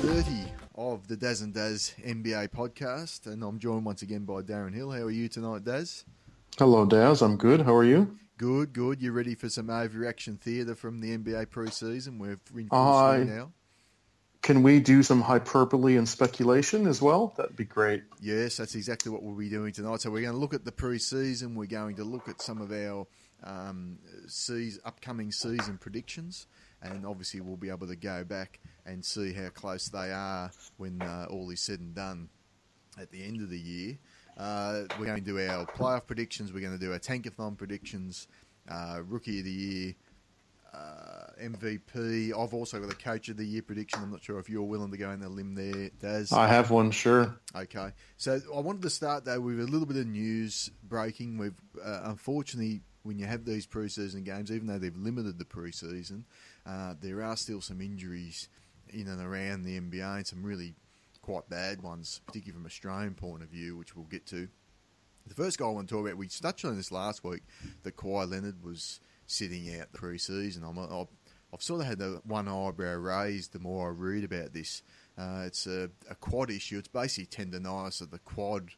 30 of the Daz and Dazz NBA podcast, and I'm joined once again by Darren Hill. How are you tonight, Daz? Hello, Daz. I'm good. How are you? Good, good. You ready for some overreaction theatre from the NBA preseason? We're in full I- now. Can we do some hyperbole and speculation as well? That'd be great. Yes, that's exactly what we'll be doing tonight. So we're going to look at the preseason. We're going to look at some of our um, season, upcoming season predictions, and obviously we'll be able to go back and see how close they are when uh, all is said and done at the end of the year. Uh, we're going to do our playoff predictions. We're going to do our tankathon predictions, uh, rookie of the year, uh, MVP. I've also got a coach of the year prediction. I'm not sure if you're willing to go in the limb there, Daz. I have one, sure. Okay, so I wanted to start though with a little bit of news breaking. We've uh, unfortunately, when you have these preseason games, even though they've limited the preseason, uh, there are still some injuries in and around the NBA, and some really quite bad ones, particularly from Australian point of view, which we'll get to. The first guy I want to talk about, we touched on this last week, that Kawhi Leonard was sitting out the pre-season. I'm, I've, sort of had the one eyebrow raised the more I read about this. Uh, it's a, a quad issue. It's basically tendonitis of the quad.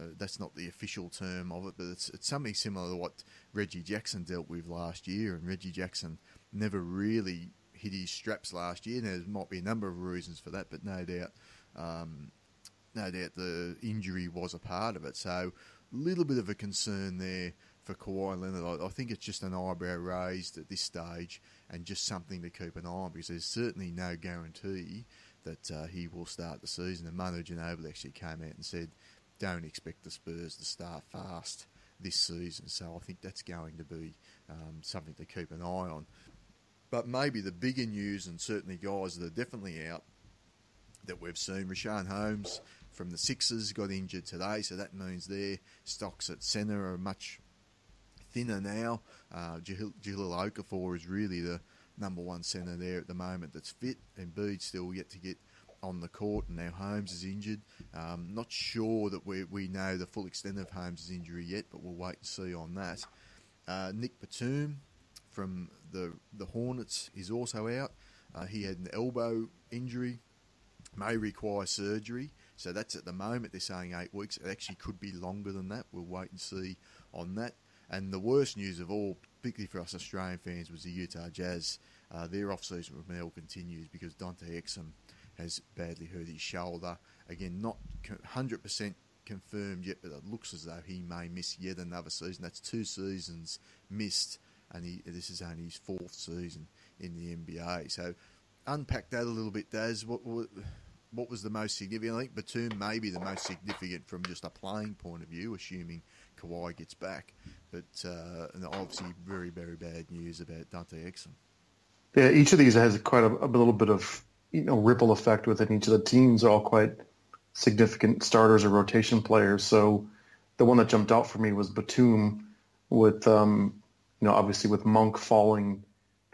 Uh, that's not the official term of it, but it's, it's something similar to what Reggie Jackson dealt with last year. And Reggie Jackson never really hit his straps last year. There might be a number of reasons for that, but no doubt, um, no doubt the injury was a part of it. So, a little bit of a concern there for Kawhi Leonard. I, I think it's just an eyebrow raised at this stage and just something to keep an eye on because there's certainly no guarantee that uh, he will start the season. And Manu Ginobili actually came out and said, don't expect the Spurs to start fast this season. So I think that's going to be um, something to keep an eye on. But maybe the bigger news, and certainly guys that are definitely out that we've seen, Richaun Holmes from the Sixers got injured today, so that means their stocks at centre are much thinner now. Uh, Jahlil Okafor is really the number one centre there at the moment that's fit, and Bede still yet to get on the court, and now Holmes is injured. Um, not sure that we, we know the full extent of Holmes' injury yet, but we'll wait and see on that. Uh, Nick Batum from the the Hornets is also out. Uh, he had an elbow injury, may require surgery. So that's at the moment they're saying eight weeks. It actually could be longer than that. We'll wait and see on that. And the worst news of all, particularly for us Australian fans, was the Utah Jazz. Uh, their off-season renewal continues because Dante Exum has badly hurt his shoulder. Again, not 100% confirmed yet, but it looks as though he may miss yet another season. That's two seasons missed, and he, this is only his fourth season in the NBA. So unpack that a little bit, Daz. What, what, what was the most significant? I think Batum may be the most significant from just a playing point of view, assuming Kawhi gets back. But uh, and obviously, very, very bad news about Dante Exum. Yeah, each of these has quite a, a little bit of you know ripple effect within each of the teams. They're all quite significant starters or rotation players. So the one that jumped out for me was Batum, with um, you know obviously with Monk falling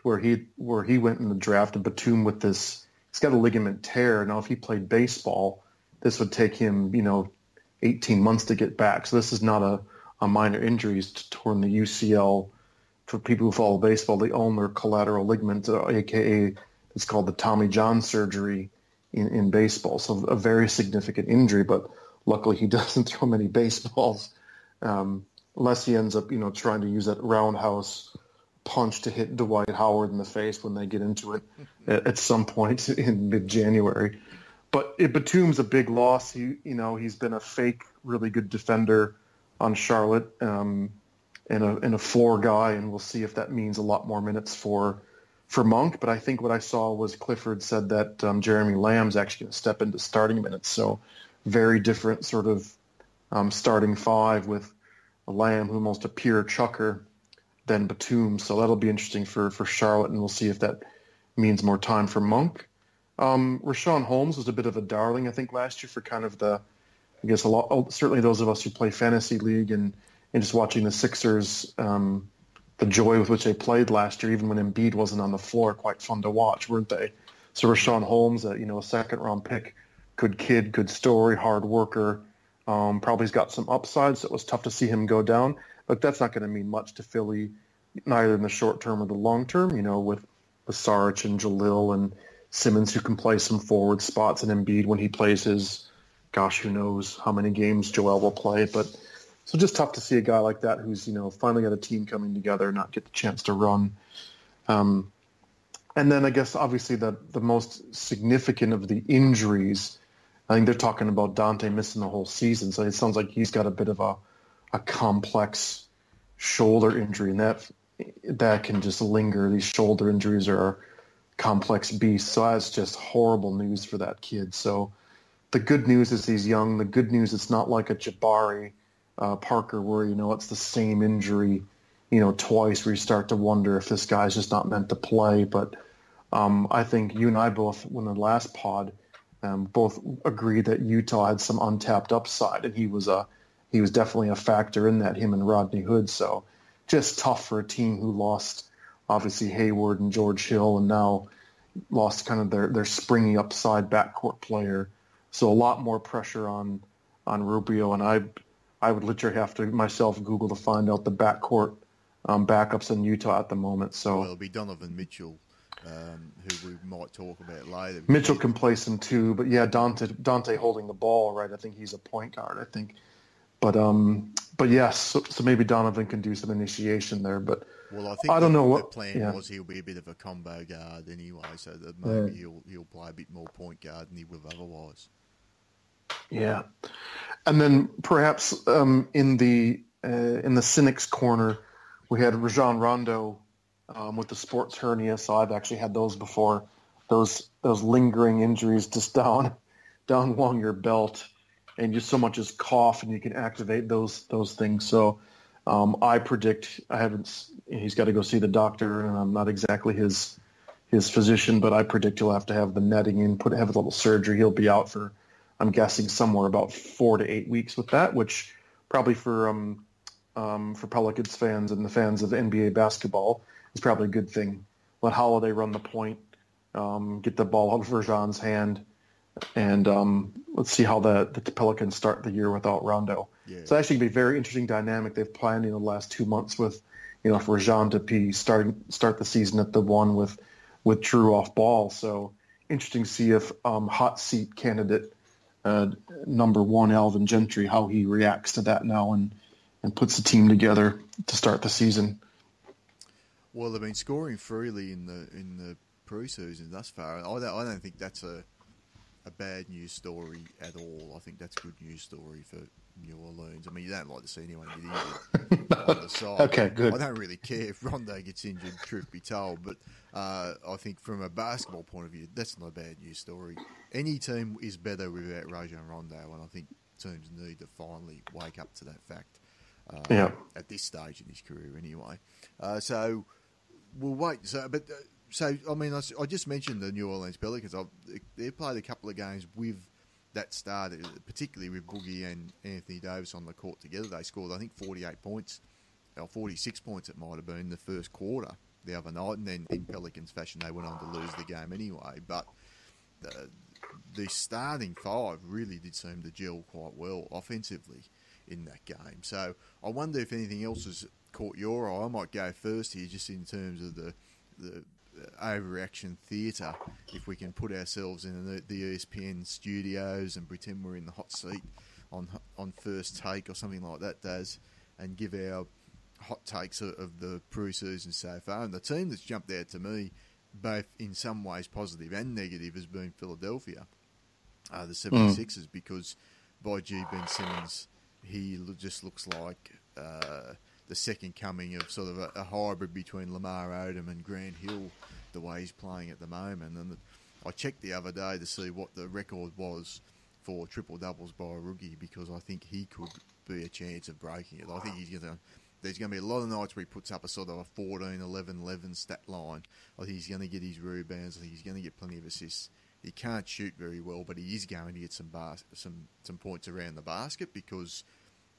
where he where he went in the draft, and Batum with this he's got a ligament tear. Now if he played baseball, this would take him you know 18 months to get back. So this is not a, a minor injury. He's torn the UCL. For people who follow baseball, the ulnar collateral ligament, uh, aka it's called the Tommy John surgery in, in baseball. So a very significant injury, but luckily he doesn't throw many baseballs. Um, unless he ends up, you know, trying to use that roundhouse punch to hit Dwight Howard in the face when they get into it at, some point in mid-January. But it, Batum's a big loss. He, you know, he's been a fake, really good defender on Charlotte, um, and a and a floor guy, and we'll see if that means a lot more minutes for for Monk. But I think what I saw was Clifford said that um, Jeremy Lamb's actually going to step into starting minutes. So very different sort of um, starting five with a Lamb who almost a pure chucker than Batum. So that'll be interesting for for Charlotte, and we'll see if that means more time for Monk. Um, Richaun Holmes was a bit of a darling, I think, last year for kind of the, I guess a lot, certainly those of us who play fantasy league and, and just watching the Sixers, um, the joy with which they played last year, even when Embiid wasn't on the floor, quite fun to watch, weren't they? So Richaun Holmes, uh, you know, a second round pick, good kid, good story, hard worker, um, probably's got some upsides. So it was tough to see him go down, but that's not going to mean much to Philly, neither in the short term or the long term. You know, with with Sarge and Jahlil and Simmons who can play some forward spots and Embiid when he plays his, gosh, who knows how many games Joel will play. But so just tough to see a guy like that who's, you know, finally got a team coming together, not get the chance to run. Um, and then I guess obviously the, the most significant of the injuries, I think they're talking about Dante missing the whole season. So it sounds like he's got a bit of a, a complex shoulder injury, and that that can just linger. These shoulder injuries are complex beasts. So that's just horrible news for that kid. So the good news is he's young. The good news it's not like a Jabari uh, Parker where you know it's the same injury, you know, twice where you start to wonder if this guy's just not meant to play. But um, I think you and I both, when the last pod, um, both agreed that Utah had some untapped upside, and he was a he was definitely a factor in that. Him and Rodney Hood. So just tough for a team who lost obviously Hayward and George Hill, and now lost kind of their their springy upside backcourt player. So a lot more pressure on on Rubio, and I I would literally have to myself Google to find out the backcourt um, backups in Utah at the moment. So well, it'll be Donovan Mitchell um, who we might talk about later. Mitchell can play some too, but yeah, Dante Donte holding the ball, right? I think he's a point guard. I think, but um, but yes, so, so maybe Donovan can do some initiation there. But well, I think I don't the, know the what plan yeah. was he'll be a bit of a combo guard anyway, so that maybe Right. he'll he'll play a bit more point guard than he would have otherwise. Yeah, and then perhaps um, in the uh, in the cynics corner, we had Rajon Rondo um, with the sports hernia. So I've actually had those before. Those those lingering injuries just down down along your belt, and you so much as cough, and you can activate those those things. So um, I predict I haven't. He's got to go see the doctor, and I'm not exactly his his physician, but I predict he'll have to have the netting in, put have a little surgery. He'll be out for I'm guessing somewhere about four to eight weeks with that, which probably for um, um, for Pelicans fans and the fans of NBA basketball is probably a good thing. Let Holiday run the point, um, get the ball out of Rajon's hand, and um, let's see how the, the Pelicans start the year without Rondo. Yeah. It's actually going to be a very interesting dynamic they've planned in the last two months with, you know, for Jean to be starting start the season at the one with with Jrue off ball. So interesting to see if um, hot seat candidate uh, number one Alvin Gentry how he reacts to that now and and puts the team together to start the season. Well, they've been scoring freely in the in the preseason thus far. I don't, I don't think that's a a bad news story at all. I think that's a good news story for New Orleans. I mean, you don't like to see anyone get injured on the side. Okay, good. I don't really care if Rondo gets injured, truth be told. But uh, I think from a basketball point of view, that's not a bad news story. Any team is better without Rajon Rondo, and I think teams need to finally wake up to that fact. Uh, Yeah. At this stage in his career, anyway. Uh, so we'll wait. So, but uh, so I mean, I just mentioned the New Orleans Pelicans. I've, they played a couple of games with that starter, particularly with Boogie and Anthony Davis on the court together. They scored, I think, forty-eight points, or forty-six points. It might have been the first quarter the other night, and then in Pelicans fashion, they went on to lose the game anyway. But the, the starting five really did seem to gel quite well offensively in that game. So I wonder if anything else has caught your eye. I might go first here, just in terms of the the overreaction theatre. If we can put ourselves in the, the ESPN studios and pretend we're in the hot seat on on first take or something like that, does and give our hot takes of, of the pre-season so far. And the team that's jumped out to me, both in some ways positive and negative, has been Philadelphia uh, the 76ers because by G. Ben Simmons, he just looks like uh, the second coming of sort of a, a hybrid between Lamar Odom and Grant Hill, the way he's playing at the moment. And I checked the other day to see what the record was for triple doubles by a rookie because I think he could be a chance of breaking it. I think he's going to. There's going to be a lot of nights where he puts up a sort of a 14, 11, 11 stat line. I think he's going to get his rebounds. I think he's going to get plenty of assists. He can't shoot very well, but he is going to get some bas- some some points around the basket because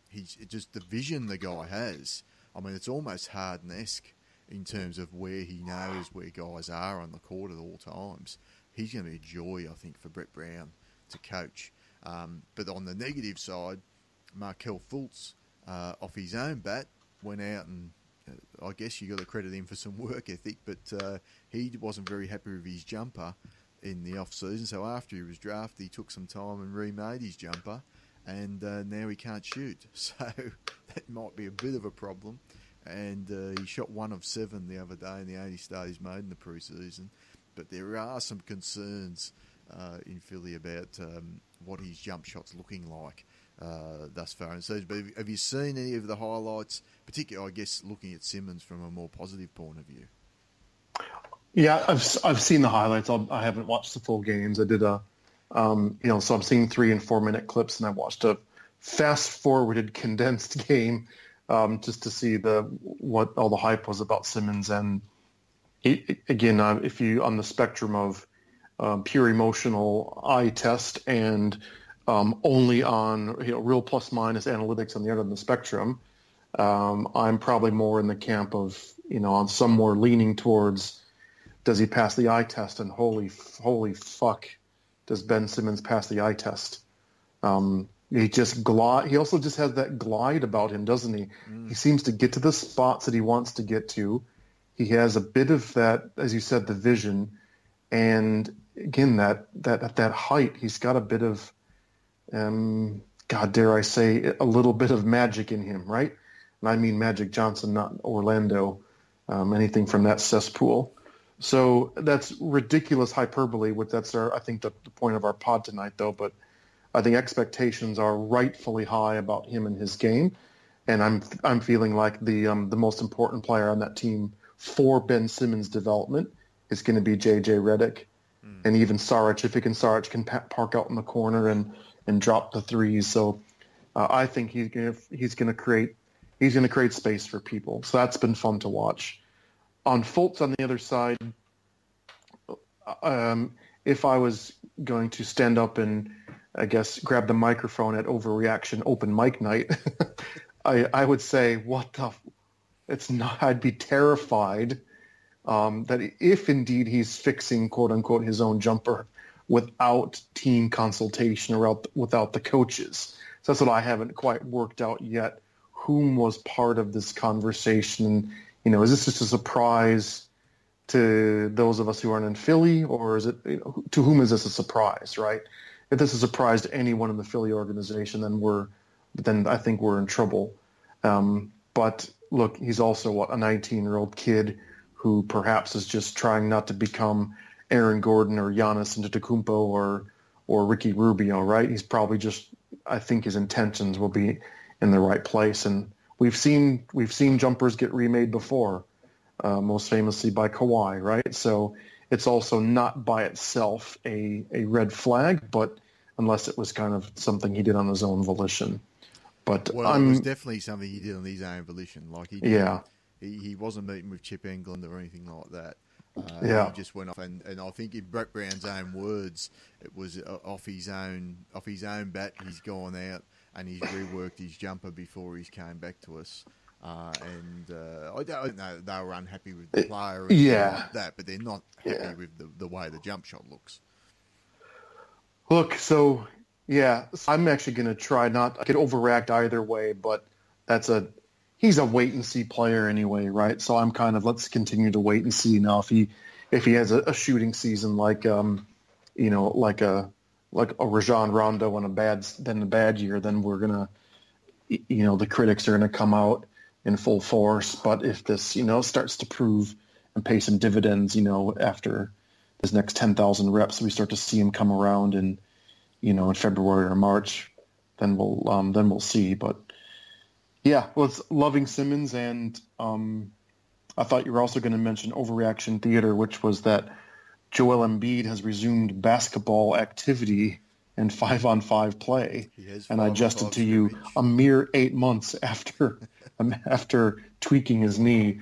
he's just the vision the guy has. I mean, it's almost Harden esque in terms of where he knows where guys are on the court at all times. He's going to be a joy, I think, for Brett Brown to coach. Um, but on the negative side, Markelle Fultz, uh, off his own bat, went out and uh, I guess you got to credit him for some work ethic, but uh, he wasn't very happy with his jumper. In the off season. So after he was drafted, he took some time and remade his jumper, and uh, now he can't shoot. So that might be a bit of a problem. And uh, he shot one of seven the other day in the 80 starts made in the preseason. But there are some concerns uh, in Philly about um, what his jump shot's looking like uh, thus far in the season. But have you seen any of the highlights, particularly, I guess, looking at Simmons from a more positive point of view? Yeah, I've I've seen the highlights. I'll, I have not watched the full games. I did a, um, you know, so I'm seeing three and four minute clips, and I watched a fast forwarded condensed game um, just to see the what all the hype was about Simmons. And he, again, uh, if you on the spectrum of um, pure emotional eye test and um, only on you know real plus minus analytics on the other end of the spectrum, um, I'm probably more in the camp of you know on some more leaning towards does he pass the eye test and holy holy fuck does Ben Simmons pass the eye test? Um, he just glide. He also just has that glide about him, doesn't he? Mm. He seems to get to the spots that he wants to get to. He has a bit of that, as you said, the vision, and again that that at that height, he's got a bit of, um, God dare I say, a little bit of magic in him, right? And I mean Magic Johnson, not Orlando, um, anything from that cesspool. So that's ridiculous hyperbole. What that's our, I think the, the point of our pod tonight, though. But I think expectations are rightfully high about him and his game, and I'm I'm feeling like the um, the most important player on that team for Ben Simmons' development is going to be J.J. Redick, mm. and even Saric if he can Saric can park out in the corner and and drop the threes. So uh, I think he's going he's going to create he's going to create space for people. So that's been fun to watch. On Fultz on the other side, um, if I was going to stand up and I guess, grab the microphone at Overreaction Open Mic Night, I, I would say, what the, F- it's not, I'd be terrified um, that if indeed he's fixing, quote unquote, his own jumper without team consultation or without the coaches. So that's what I haven't quite worked out yet. Whom was part of this conversation? You know, is this just a surprise to those of us who aren't in Philly, or is it you know, to whom is this a surprise? Right? if this is a surprise to anyone in the Philly organization, then we're then I think we're in trouble. Um, but look, he's also what a 19-year-old kid who perhaps is just trying not to become Aaron Gordon or Giannis Antetokounmpo or or Ricky Rubio, right? He's probably just I think his intentions will be in the right place, and we've seen we've seen jumpers get remade before, uh, most famously by Kawhi, right? So it's also not by itself a, a red flag, but unless it was kind of something he did on his own volition. But well, I'm, it was definitely something he did on his own volition. Like he, yeah, he, he wasn't meeting with Chip Engelland or anything like that. Uh, yeah, he just went off, and, and I think in Brett Brown's own words, it was uh, off his own off his own bat. He's gone out and he's reworked his jumper before he's came back to us. Uh, and uh, I don't know they were unhappy with the player, yeah, like that, but they're not happy yeah. with the, the way the jump shot looks. Look, so yeah, I'm actually going to try not. I could overreact either way, but that's a he's a wait and see player anyway, right? So I'm kind of let's continue to wait and see now if he if he has a, a shooting season like um you know like a like a Rajon Rondo in a bad then a bad year, then we're gonna you know the critics are gonna come out in full force. But if this, you know, starts to prove and pay some dividends, you know, after his next 10,000 reps, we start to see him come around and you know, in February or March, then we'll, um, then we'll see. But yeah, well, it's loving Simmons. And um, I thought you were also going to mention overreaction theater, which was that Joel Embiid has resumed basketball activity and five on five play. And I adjusted to you a mere eight months after um, after tweaking his knee.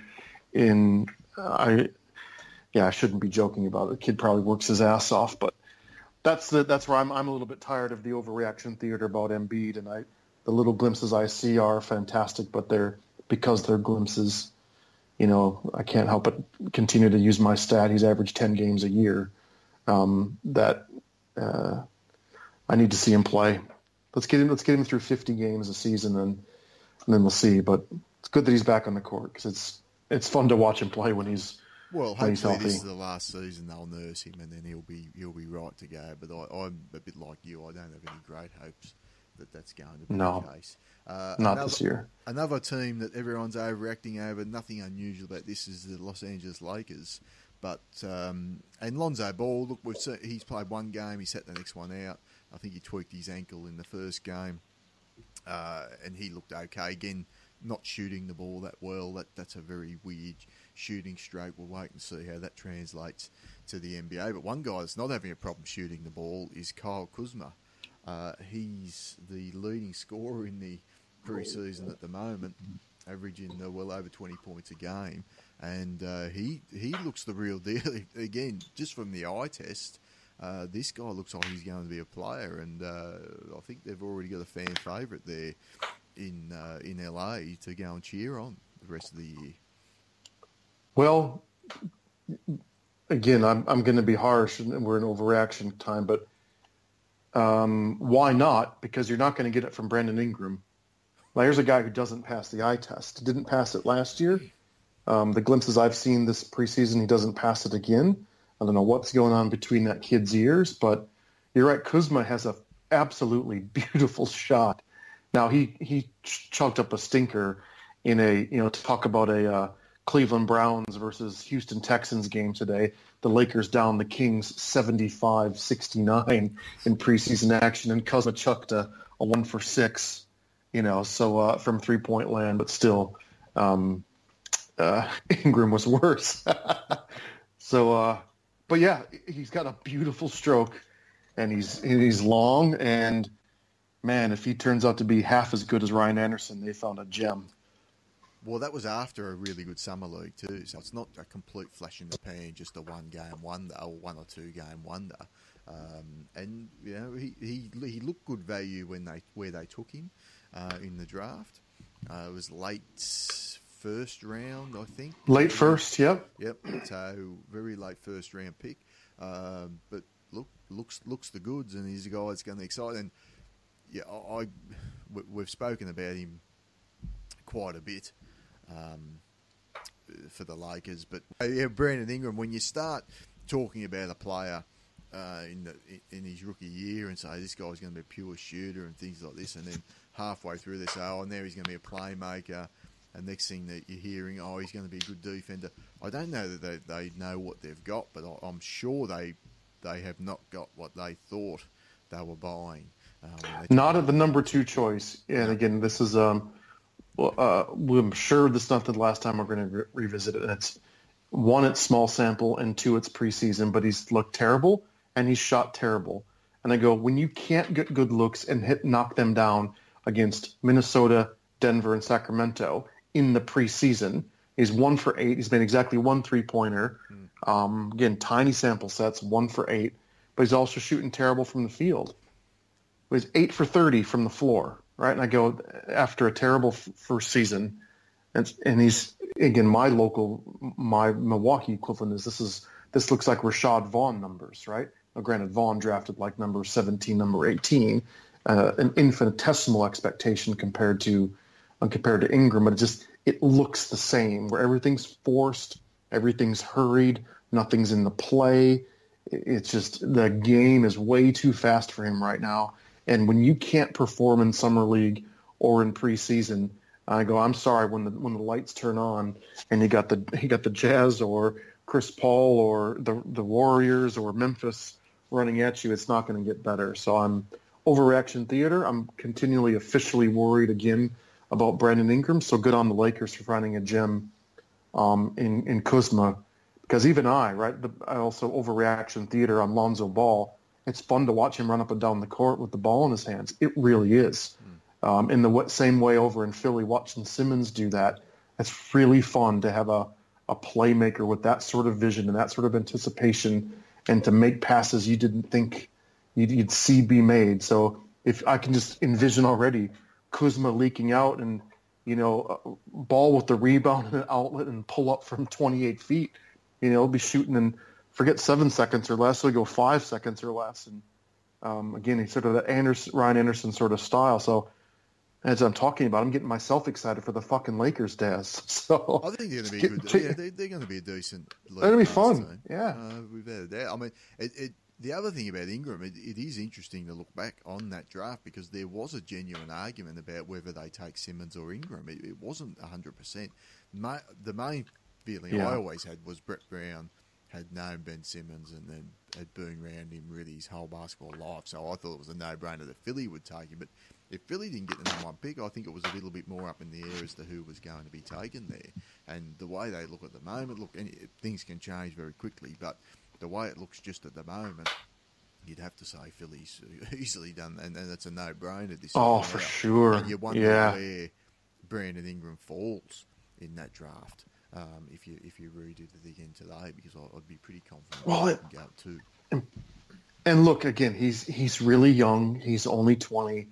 In uh, I, yeah, I shouldn't be joking about it. The kid probably works his ass off, but that's the that's where I'm I'm a little bit tired of the overreaction theater about Embiid, and I the little glimpses I see are fantastic, but they're because they're glimpses. You know, I can't help but continue to use my stat. He's averaged ten games a year. Um, that uh, I need to see him play. Let's get him. Let's get him through 50 games a season, and, and then we'll see. But it's good that he's back on the court because it's it's fun to watch him play when he's Well, when he's hopefully this is the last season they'll nurse him, and then he'll be he'll be right to go. But I, I'm a bit like you. I don't have any great hopes that that's going to be No. the case. Uh, Not another, this year. Another team that everyone's overreacting over. Nothing unusual about this is the Los Angeles Lakers. But um, and Lonzo Ball, look, we've seen, he's played one game. He set the next one out. I think he tweaked his ankle in the first game, uh, and he looked okay. Again, not shooting the ball that well. That that's a very weird shooting stroke. We'll wait and see how that translates to the NBA. But one guy that's not having a problem shooting the ball is Kyle Kuzma. Uh, he's the leading scorer in the preseason at the moment, averaging uh, well over 20 points a game. And uh, he he looks the real deal. Again, just from the eye test, uh, this guy looks like he's going to be a player. And uh, I think they've already got a fan favourite there in uh, in LA to go and cheer on the rest of the year. Well, again, I'm I'm going to be harsh, and we're in overreaction time, but um, why not? Because you're not going to get it from Brandon Ingram. Now, here's a guy who doesn't pass the eye test. Didn't pass it last year. Um, the glimpses I've seen this preseason, he doesn't pass it again. I don't know what's going on between that kid's ears, but you're right. Kuzma has a absolutely beautiful shot. Now he he ch- chunked up a stinker in a you know talk about a uh, Cleveland Browns versus Houston Texans game today. The Lakers down the Kings 75-69 in preseason action, and Kuzma chucked a, a one for six, you know, so uh, from three point land, but still, um, uh, Ingram was worse. so, uh, but yeah, he's got a beautiful stroke, and he's he's long, and man, if he turns out to be half as good as Ryan Anderson, they found a gem. Well, that was after a really good summer league too, so it's not a complete flash in the pan, just a one game wonder or one or two game wonder. Um, and you know, he, he he looked good value when they where they took him uh, in the draft. Uh, it was late first round, I think. Late first, yep. Yep. So very late first round pick, um, but look looks looks the goods, and he's a guy that's going to excite. And yeah, I, I we- we've spoken about him quite a bit um, for the Lakers, but yeah, Brandon Ingram. When you start talking about a player uh, in the in his rookie year and say this guy's going to be a pure shooter and things like this, and then halfway through they say, oh, now he's going to be a playmaker. And next thing that you're hearing, oh, he's going to be a good defender. I don't know that they, they know what they've got, but I, I'm sure they they have not got what they thought they were buying. When they Not at the number two choice. And again, this is um, well, uh, I'm sure this is not the last time we're going to re- revisit it. And it's one, it's small sample, and two, it's preseason. But he's looked terrible and he's shot terrible. And I go, when you can't get good looks and hit knock them down against Minnesota, Denver, and Sacramento in the preseason, he's one for eight. He's made exactly one three pointer. Um, again, tiny sample sets, one for eight. But he's also shooting terrible from the field was eight for 30 from the floor, right? And I go after a terrible f- first season, and, and he's again my local, my Milwaukee equivalent is this is this looks like Rashad Vaughn numbers, right? Now, granted, Vaughn drafted like number 17, number 18, uh, an infinitesimal expectation compared to uh, compared to Ingram, but it just it looks the same where everything's forced, everything's hurried, nothing's in the play. It's just the game is way too fast for him right now. And when you can't perform in summer league or in preseason, I go, I'm sorry. When the when the lights turn on and you got the you got the Jazz or Chris Paul or the the Warriors or Memphis running at you, it's not going to get better. So I'm overreaction theater. I'm continually officially worried again about Brandon Ingram. So good on the Lakers for finding a gem um, in in Kuzma, because even I, right, the, I also overreaction theater on Lonzo Ball. It's fun to watch him run up and down the court with the ball in his hands. It really is. Um, in the same way over in Philly, watching Simmons do that, it's really fun to have a, a playmaker with that sort of vision and that sort of anticipation and to make passes you didn't think you'd, you'd see be made. So if I can just envision already Kuzma leaking out and, you know, uh, ball with the rebound and an outlet and pull up from 28 feet, you know, be shooting and forget seven seconds or less, so go five seconds or less. And um, again, he's sort of the Anderson, Ryan Anderson sort of style. So as I'm talking about, I'm getting myself excited for the fucking Lakers, Daz. So I think they're going to be good. Yeah, they, they're going to be a decent. They're going to be fun. Team. Yeah, uh, without a doubt. I mean, it, it, the other thing about Ingram, it, it is interesting to look back on that draft because there was a genuine argument about whether they take Simmons or Ingram. It, it wasn't 100%. My, the main feeling yeah. I always had was Brett Brown had known Ben Simmons and then had been around him really his whole basketball life. So I thought it was a no-brainer that Philly would take him. But if Philly didn't get the number one pick, I think it was a little bit more up in the air as to who was going to be taken there. And the way they look at the moment, look, any, things can change very quickly, but the way it looks just at the moment, you'd have to say Philly's easily done, and, and it's a no-brainer. This oh, for out. sure. And you wonder yeah. where Brandon Ingram falls in that draft. Um, if you if you redid it again today, because I'd be pretty confident. Well, it, go too. And, and look again, he's he's really young. He's only twenty,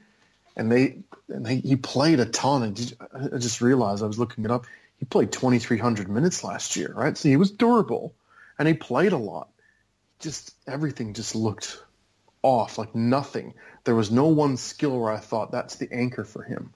and they and they, he played a ton. And I just realized I was looking it up. He played twenty three hundred minutes last year, right? So he was durable, and he played a lot. Just everything just looked off, like nothing. There was no one skill where I thought that's the anchor for him,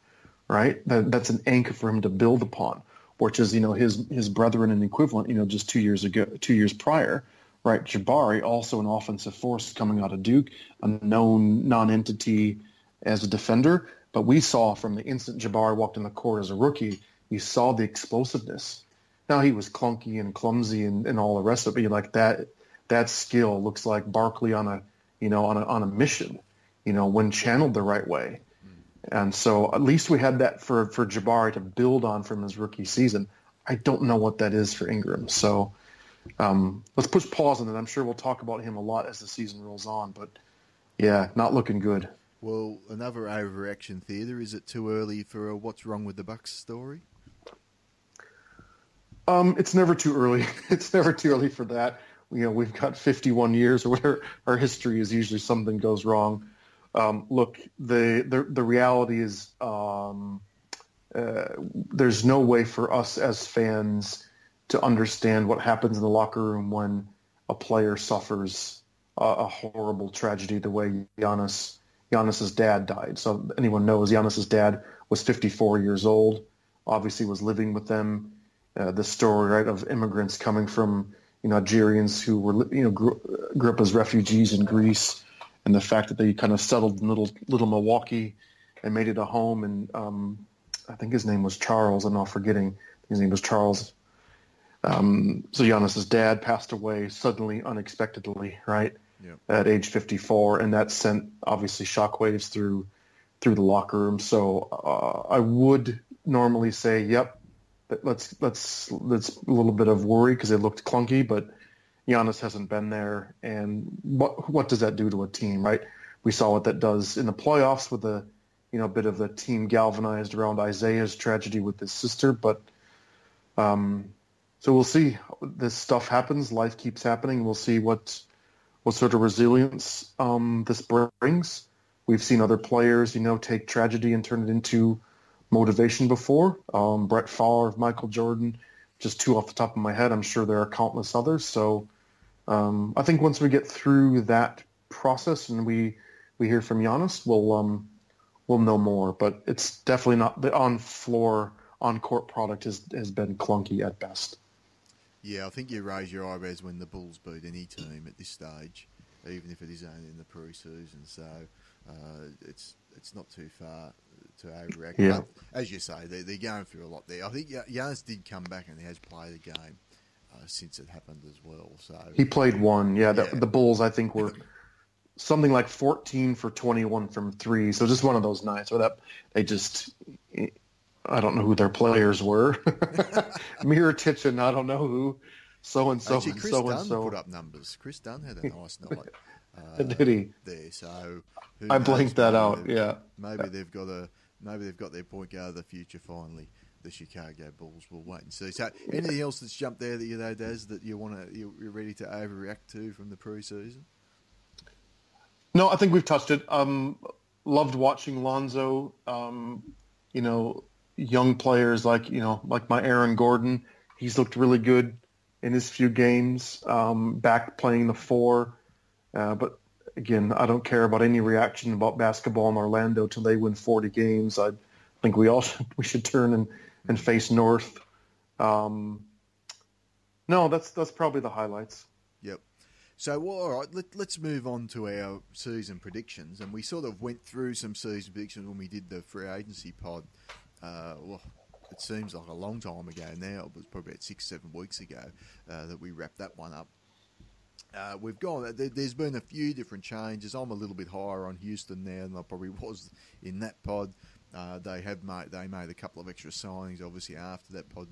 right? That, that's an anchor for him to build upon which is you know his his brethren and equivalent, you know, just two years ago, two years prior, right? Jabari, also an offensive force coming out of Duke, a known non-entity as a defender, but we saw from the instant Jabari walked in the court as a rookie, you saw the explosiveness. Now he was clunky and clumsy and, and all the rest of it, but like that that skill looks like Barkley on a you know on a on a mission, you know, when channeled the right way. And so at least we had that for, for Jabari to build on from his rookie season. I don't know what that is for Ingram. So um, let's push pause on it. I'm sure we'll talk about him a lot as the season rolls on. But yeah, not looking good. Well, another overreaction theater. Is it too early for a what's wrong with the Bucks story? Um, it's never too early. It's never too early for that. You know, we've got 51 years or whatever. Our history is usually something goes wrong. Um, look, the, the, the reality is um, uh, there's no way for us as fans to understand what happens in the locker room when a player suffers a, a horrible tragedy the way Giannis Giannis's dad died. So anyone knows Giannis's dad was 54 years old. Obviously, was living with them. Uh, the story right of immigrants coming from you know who were you know grew, grew up as refugees in Greece and the fact that they kind of settled in little little Milwaukee and made it a home. And um, I think his name was Charles. I'm not forgetting. His name was Charles. Um, so Giannis's dad passed away suddenly, unexpectedly, right at age 54, and that sent obviously shockwaves through through the locker room. So uh, I would normally say, yep, let's let's let's a little bit of worry because it looked clunky, but Giannis hasn't been there, and what what does that do to a team, right? We saw what that does in the playoffs with a you know bit of the team galvanized around Isaiah's tragedy with his sister, but um, so we'll see. This stuff happens. Life keeps happening. We'll see what what sort of resilience um, this brings. We've seen other players, you know, take tragedy and turn it into motivation before. Um, Brett Favre, Michael Jordan, just two off the top of my head. I'm sure there are countless others. So um, I think once we get through that process and we we hear from Giannis, we'll um, we'll know more. But it's definitely not the on floor on court product has has been clunky at best. Yeah, I think you raise your eyebrows when the Bulls beat any team at this stage, even if it is only in the pre-season. So uh, it's it's not too far to overreact. Yeah. But as you say, they're, they're going through a lot there. I think Giannis did come back and he has played a game uh, since it happened as well. So he played one. Yeah, the, the Bulls I think were something like 14 for 21 from three. So just one of those nights where that they just I don't know who their players were. Mirotic and I don't know who. So and so and so Dunn and so. put up numbers. Kris Dunn had a nice night. Uh, Did he? There, so I blinked that out. Yeah, maybe they've got a maybe they've got their point guard of the future finally the Chicago Bulls. We'll wait and see. So, anything else that's jumped there that you know, Daz, that you want to you're ready to overreact to from the preseason? No, I think we've touched it. Um, loved watching Lonzo. Um, you know, young players like you know, like my Aaron Gordon. He's looked really good in his few games. Um, back playing the four, uh, but again, I don't care about any reaction about basketball in Orlando till they win 40 games. I think we all should, we should turn and, and face north. Um, no, that's that's probably the highlights. Yep. So, well, all right, let, us move on to our season predictions. And we sort of went through some season predictions when we did the free agency pod. Uh, well, it seems like a long time ago now. It was probably about six, seven weeks ago uh, that we wrapped that one up. Uh, we've gone. There's been a few different changes. I'm a little bit higher on Houston now than I probably was in that pod. Uh, they have made they made a couple of extra signings, obviously after that pod.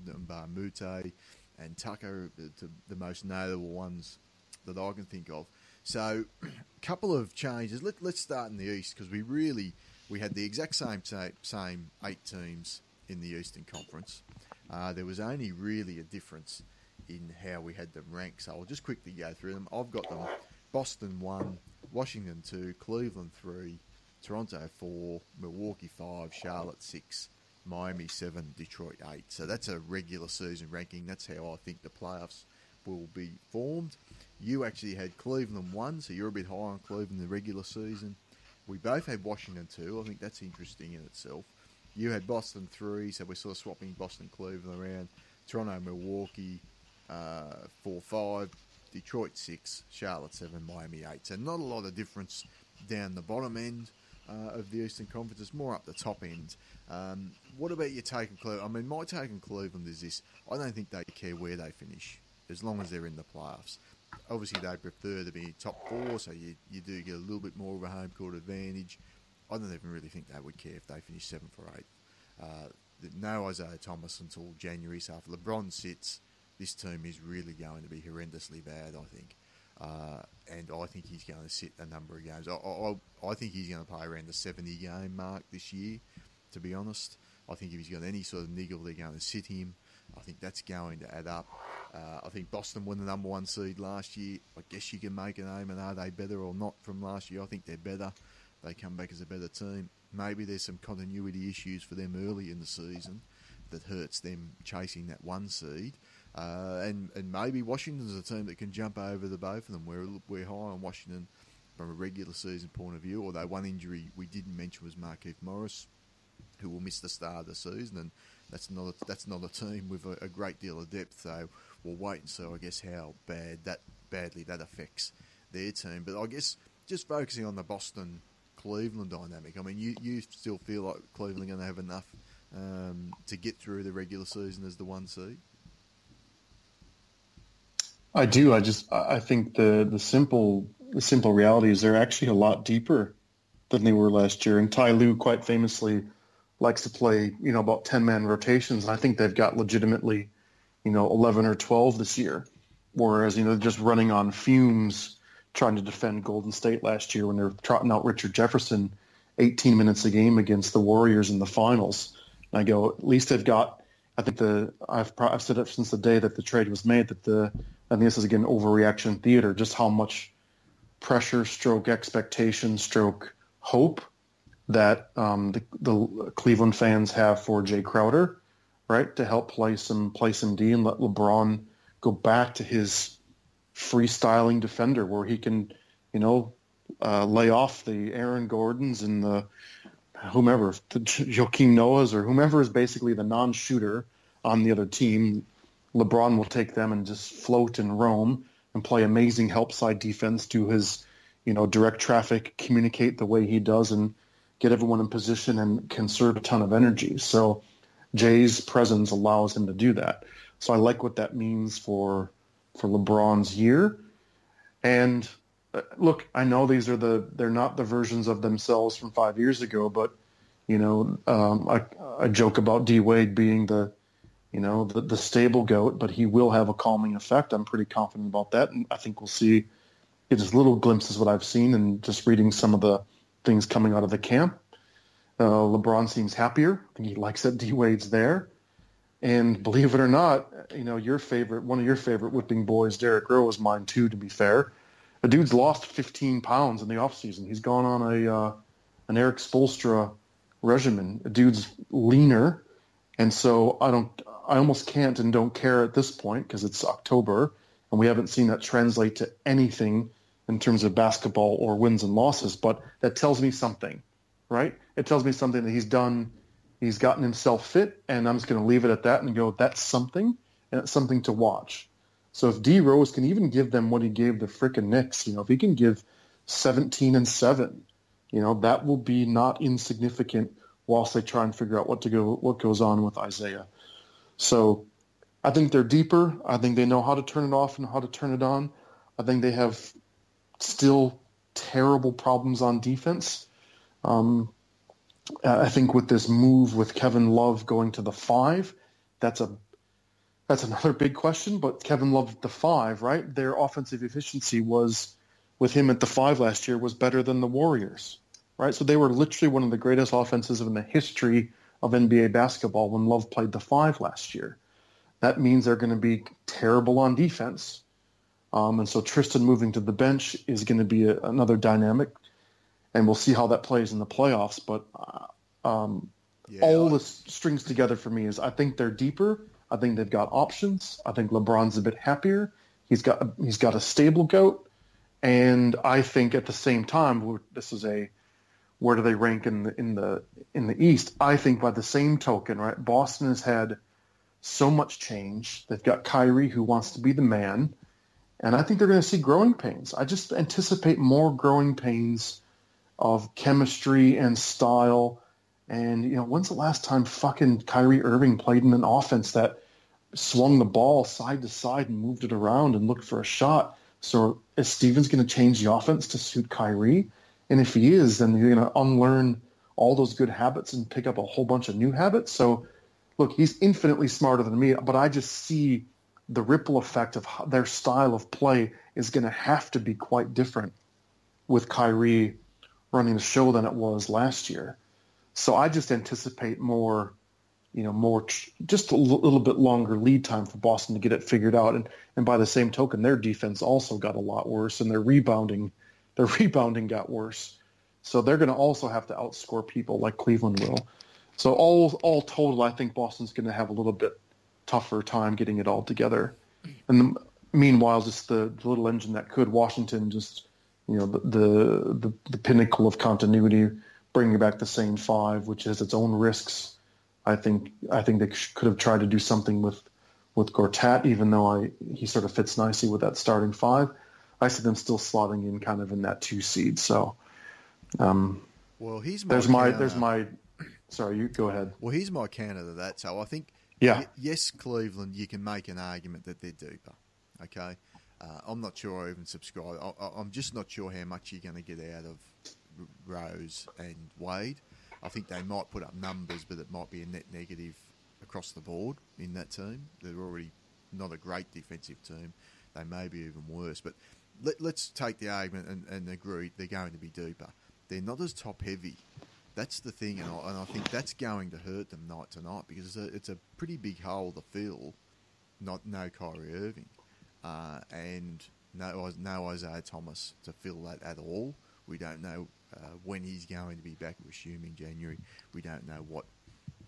Moute and Tucker, the, the most notable ones that I can think of. So, a couple of changes. Let, let's start in the East because we really we had the exact same same eight teams in the Eastern Conference. Uh, there was only really a difference in how we had them ranked. So I'll just quickly go through them. I've got them: Boston one, Washington two, Cleveland three, Toronto four, Milwaukee five, Charlotte six, Miami seven, Detroit eight. So that's a regular season ranking. That's how I think the playoffs will be formed. You actually had Cleveland one, so you're a bit high on Cleveland in the regular season. We both had Washington two. I think that's interesting in itself. You had Boston three, so we're sort of swapping Boston Cleveland around. Toronto Milwaukee uh, four five, Detroit six, Charlotte seven, Miami eight. So not a lot of difference down the bottom end. Uh, of the Eastern Conference. It's more up the top end. Um, what about your take on Cleveland? I mean, my take on Cleveland is this: I don't think they care where they finish as long as they're in the playoffs. Obviously, they prefer to be top four, so you, you do get a little bit more of a home court advantage. I don't even really think they would care if they finish seventh or eighth. Uh, no Isaiah Thomas until January, so if LeBron sits, this team is really going to be horrendously bad, I think. Uh, and I think he's going to sit a number of games. I, I, I think he's going to play around the 70 game mark this year, to be honest. I think if he's got any sort of niggle, they're going to sit him. I think that's going to add up. Uh, I think Boston won the number one seed last year. I guess you can make a name, and are they better or not from last year? I think they're better. They come back as a better team. Maybe there's some continuity issues for them early in the season that hurts them chasing that one seed. Uh, and and maybe Washington's a team that can jump over the both of them. We're we're high on Washington from a regular season point of view. Although one injury we didn't mention was Markieff Morris, who will miss the start of the season, and that's not a, that's not a team with a, a, great deal of depth. So we'll wait and see. I guess how bad that badly that affects their team. But I guess just focusing on the Boston Cleveland dynamic. I mean, you you still feel like Cleveland going to have enough um, to get through the regular season as the one seed. I do. I just I think the the simple the simple reality is they're actually a lot deeper than they were last year. And Ty Lue quite famously likes to play, you know, about ten man rotations. I think they've got legitimately, you know, eleven or twelve this year. Whereas, you know, just running on fumes trying to defend Golden State last year when they're trotting out Richard Jefferson 18 minutes a game against the Warriors in the finals. And I go, at least they've got I think the I've, I've said it since the day that the trade was made that the think this is again overreaction theater, just how much pressure, stroke expectation, stroke hope that um, the, the, Cleveland fans have for Jae Crowder, right, to help play some play some D and let LeBron go back to his freestyling defender where he can, you know, uh, lay off the Aaron Gordons and the whomever, the Joakim Noahs or whomever is basically the non-shooter on the other team, LeBron will take them and just float and roam and play amazing help side defense to his, you know, direct traffic, communicate the way he does and get everyone in position and conserve a ton of energy. So Jae's presence allows him to do that. So I like what that means for for LeBron's year. And uh, look, I know these are the they're not the versions of themselves from five years ago, but you know, um, I, I joke about D Wade being the you know, the, the stable goat, but he will have a calming effect. I'm pretty confident about that. And I think we'll see just little glimpses what I've seen and just reading some of the things coming out of the camp. Uh, LeBron seems happier. I think he likes that D Wade's there. And believe it or not, you know, your favorite, one of your favorite whipping boys, Derek Derrick Rose, mine too, to be fair. The dude's lost 15 pounds in the offseason. He's gone on a uh, an Erik Spoelstra regimen. The dude's leaner. And so I don't, I almost can't and don't care at this point because it's October and we haven't seen that translate to anything in terms of basketball or wins and losses. But that tells me something, right? It tells me something that he's done, He's gotten himself fit, and I'm just going to leave it at that and go, that's something, and it's something to watch. So if D Rose can even give them what he gave the frickin' Knicks, you know, if he can give 17 and 7, you know, that will be not insignificant whilst they try and figure out what to go what goes on with Isaiah. So I think they're deeper. I think they know how to turn it off and how to turn it on. I think they have still terrible problems on defense. Um, I think with this move with Kevin Love going to the five, that's a that's another big question. But Kevin Love at the five, right? Their offensive efficiency was with him at the five last year was better than the Warriors, right? So they were literally one of the greatest offenses in the history of NBA basketball when Love played the five last year. That means they're going to be terrible on defense. Um, and so Tristan moving to the bench is going to be a, another dynamic and we'll see how that plays in the playoffs. But uh, um, yeah, all the strings together for me is I think they're deeper. I think they've got options. I think LeBron's a bit happier. He's got a, he's got a stable goat, and I think at the same time this is a where do they rank in the in the in the East? I think by the same token, right? Boston has had so much change. They've got Kyrie who wants to be the man, and I think they're going to see growing pains. I just anticipate more growing pains of chemistry and style. And you know, when's the last time fucking Kyrie Irving played in an offense that swung the ball side to side and moved it around and looked for a shot? So is Stevens going to change the offense to suit Kyrie? And if he is, then you're going to unlearn all those good habits and pick up a whole bunch of new habits. So look, he's infinitely smarter than me, but I just see the ripple effect of their style of play is going to have to be quite different with Kyrie running the show than it was last year. So I just anticipate more, you know, more just a little bit longer lead time for Boston to get it figured out. And and by the same token, their defense also got a lot worse, and their rebounding, their rebounding got worse. So they're going to also have to outscore people like Cleveland will. So all all total, I think Boston's going to have a little bit tougher time getting it all together. And the, meanwhile, just the, the little engine that could Washington just you know, the, the, the, pinnacle of continuity, bringing back the same five, which has its own risks. I think I think they could have tried to do something with with Gortat, even though I he sort of fits nicely with that starting five. I see them still slotting in kind of in that two seed. So, um, well, he's my there's my there's my. Sorry, you go ahead. Well, here's my counter to that. So I think, yeah, yes, Cleveland, you can make an argument that they're deeper. Okay, uh, I'm not sure I even subscribe. I, am just not sure how much you're going to get out of Rose and Wade. I think they might put up numbers, but it might be a net negative across the board in that team. They're already not a great defensive team. They may be even worse. But let, us take the argument and, and, agree they're going to be deeper. They're not as top heavy. That's the thing, and I, and I think that's going to hurt them night to night because it's a, it's a pretty big hole to fill. Not no Kyrie Irving uh, and no, no Isaiah Thomas to fill that at all. We don't know uh, when he's going to be back. We're assuming January. We don't know what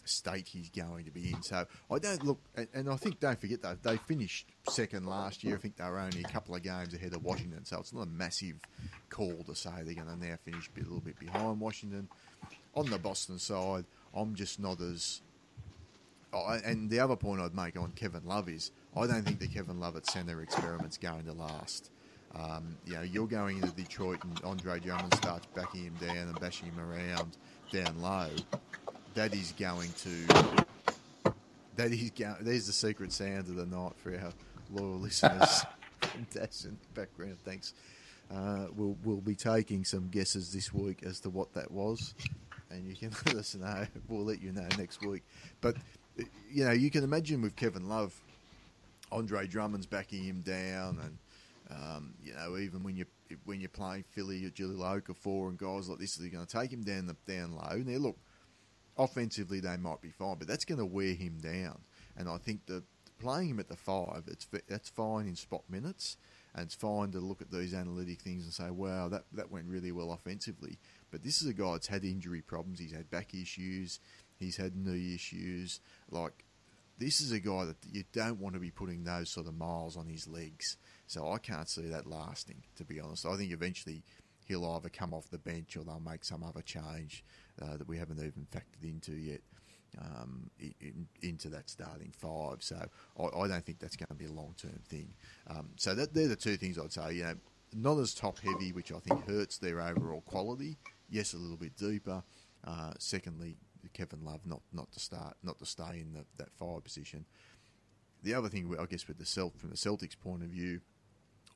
state he's going to be in. So I don't look, and, and I think don't forget though they finished second last year. I think they were only a couple of games ahead of Washington, so it's not a massive call to say they're going to now finish a little bit behind Washington. On the Boston side, I'm just not as. Oh, and the other point I'd make on Kevin Love is I don't think the Kevin Love at centre experiment's going to last. Um, you know, you're going into Detroit and Andre Drummond starts backing him down and bashing him around down low. That is going to. That is going. There's the secret sound of the night for our loyal listeners. Fantastic background. Thanks. Uh, we'll we'll be taking some guesses this week as to what that was, and you can let us know. We'll let you know next week. But you know, you can imagine with Kevin Love Andre Drummond's backing him down, and um, you know even when you when you're playing Philly Jahlil Okafor and guys like this, they're going to take him down the down low. Now look, offensively they might be fine, but that's going to wear him down. And I think that playing him at the five, it's that's fine in spot minutes, and it's fine to look at these analytic things and say, wow, that that went really well offensively. But this is a guy that's had injury problems. He's had back issues. He's had knee issues. Like this is a guy that you don't want to be putting those sort of miles on his legs. So I can't see that lasting, to be honest. I think eventually he'll either come off the bench or they'll make some other change uh, that we haven't even factored into yet. um, in, into that starting five. So I, I, don't think that's going to be a long term thing. Um, so that, they're the two things I'd say. You know, not as top heavy, which I think hurts their overall quality. Yes, a little bit deeper. Uh, secondly, Kevin Love not, not to start, not to stay in the, that five position. The other thing, I guess, with the Celt from the Celtics' point of view,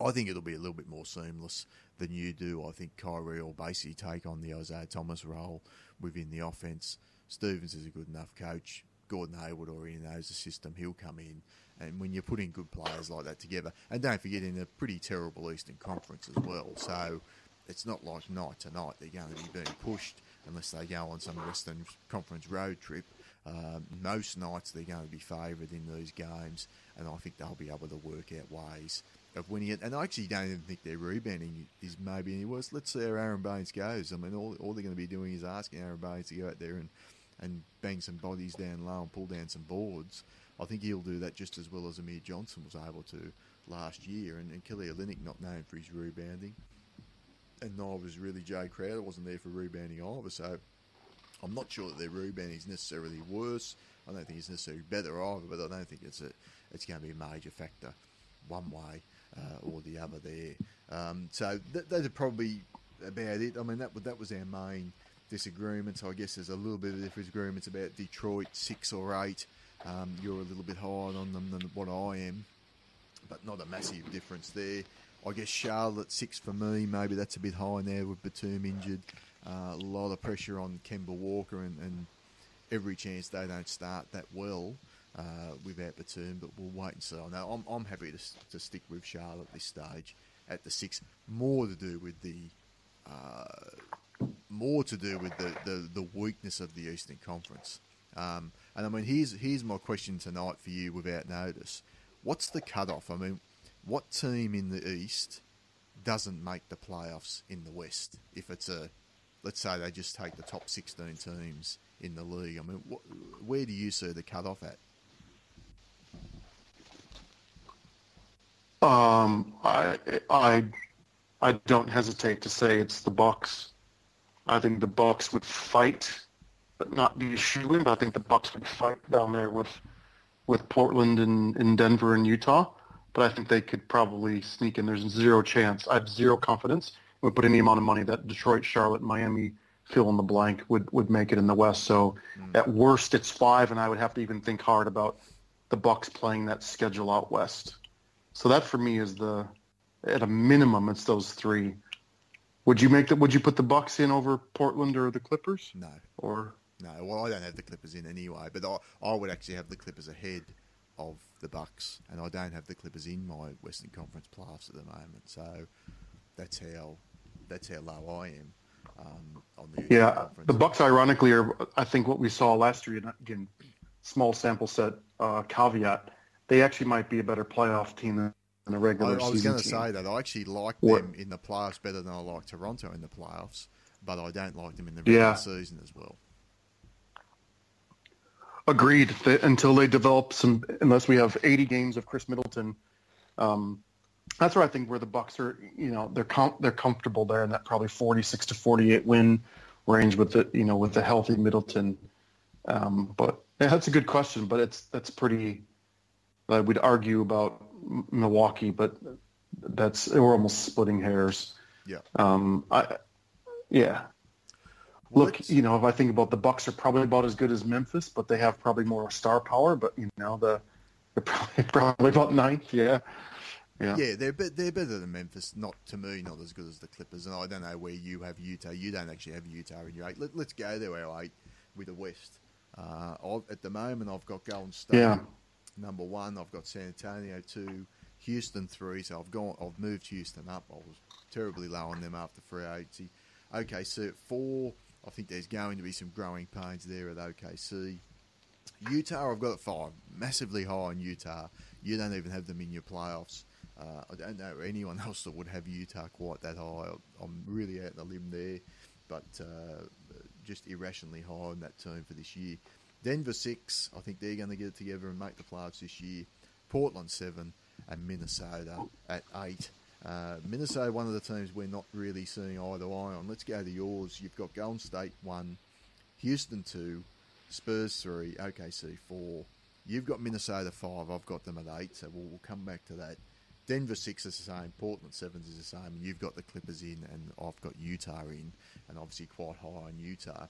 I think it'll be a little bit more seamless than you do. I think Kyrie will basically take on the Isaiah Thomas role within the offense. Stevens is a good enough coach. Gordon Hayward already knows the system. He'll come in. And when you're putting good players like that together, and don't forget in a pretty terrible Eastern Conference as well, so it's not like night to night they're going to be being pushed unless they go on some Western Conference road trip. Uh, most nights they're going to be favoured in these games, and I think they'll be able to work out ways of winning it. And I actually don't even think their rebounding is maybe any worse. Let's see how Aron Baynes goes. I mean, all, all they're going to be doing is asking Aron Baynes to go out there and, and bang some bodies down low and pull down some boards. I think he'll do that just as well as Amir Johnson was able to last year. And, and Kelly Olynyk not known for his rebounding. And neither was really Jae Crowder, wasn't there for rebounding either. So I'm not sure that their rebounding is necessarily worse. I don't think it's necessarily better either, but I don't think it's a, it's going to be a major factor one way uh, or the other there. Um, so th- those are probably about it. I mean, that that was our main disagreement. So I guess there's a little bit of disagreements about Detroit six or eight. Um, you're a little bit higher on them than what I am, but not a massive difference there. I guess Charlotte six for me. Maybe that's a bit high in there with Batum injured. Uh, a lot of pressure on Kemba Walker, and, and every chance they don't start that well uh, without Batum, but we'll wait and see. I know I'm, I'm happy to, to stick with Charlotte at this stage at the six. More to do with the uh, more to do with the, the, the, weakness of the Eastern Conference. Um, and I mean, here's here's my question tonight for you, without notice. What's the cutoff? I mean, what team in the East doesn't make the playoffs in the West? If it's a, let's say they just take the top 16 teams in the league. I mean, wh- where do you see the cutoff at? Um, I I I don't hesitate to say it's the Bucks. I think the Bucks would fight, but not be a shoe in. But I think the Bucks would fight down there with with Portland and, in Denver and Utah. But I think they could probably sneak in. There's zero chance. I have zero confidence. Would put any amount of money that Detroit, Charlotte, Miami, fill in the blank would would make it in the West. So mm. at worst, it's five, and I would have to even think hard about the Bucks playing that schedule out west. So that for me is the at a minimum it's those three. Would you make the Would you put the Bucks in over Portland or the Clippers? No. Or no. Well, I don't have the Clippers in anyway, but I, I would actually have the Clippers ahead of the Bucks, and I don't have the Clippers in my Western Conference playoffs at the moment. So that's how that's how low I am. Um, on the yeah, Conference. the Bucks, ironically, are I think what we saw last year. Again, small sample set uh, caveat they actually might be a better playoff team than the regular I, I was going to say that I actually like them in the playoffs better than I like Toronto in the playoffs, but I don't like them in the regular yeah. season as well. Agreed. That until they develop some, unless we have 80 games of Khris Middleton, um, that's where I think where the Bucks are. You know, they're com- they're comfortable there in that probably 46 to 48 win range with the you know with the healthy Middleton. Um, but yeah, that's a good question, but it's that's pretty I would argue about Milwaukee, but that's we're almost splitting hairs. Yeah. Um. I. Yeah. Look, you know, if I think about the Bucks are probably about as good as Memphis, but they have probably more star power. But you know, the they're probably, probably about ninth. Yeah. Yeah. yeah, they're be- they're better than Memphis. Not to me, not as good as the Clippers. And I don't know where you have Utah. You don't actually have Utah in your eight. Let, us go there, our eight with the West. Uh, at the moment, I've got Golden State. Yeah number one. I've got San Antonio two, Houston three. So I've gone. I've moved Houston up. I was terribly low on them after free agency. OKC at four. I think there's going to be some growing pains there at OKC. Utah, I've got five. Massively high on Utah. You don't even have them in your playoffs. Uh, I don't know anyone else that would have Utah quite that high. I'm really out on a limb there, but uh, just irrationally high on that team for this year. Denver six. I think they're going to get it together and make the playoffs this year. Portland seven, and Minnesota at eight. Uh, Minnesota, one of the teams we're not really seeing eye to eye on. Let's go to yours. You've got Golden State one, Houston two, Spurs three, OKC four. You've got Minnesota five. I've got them at eight. So we'll, we'll come back to that. Denver six is the same. Portland sevens is the same. And you've got the Clippers in, and I've got Utah in, and obviously quite high on Utah.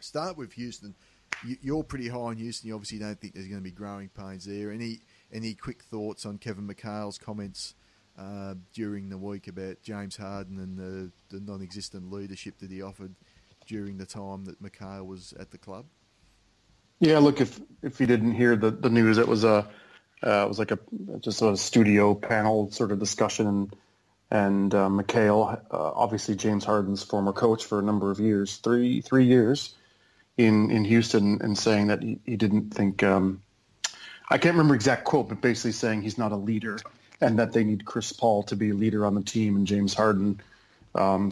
Start with Houston. You're pretty high on Houston. You obviously don't think there's going to be growing pains there. Any any quick thoughts on Kevin McHale's comments uh, during the week about James Harden and the, the non-existent leadership that he offered during the time that McHale was at the club? Yeah, look, if if you didn't hear the, the news, it was a uh, it was like a just a studio panel sort of discussion, and and uh, McHale, uh, obviously James Harden's former coach for a number of years, three three years in in Houston, and saying that he, he didn't think um, I can't remember exact quote, but basically saying he's not a leader and that they need Chris Paul to be a leader on the team, and James Harden um,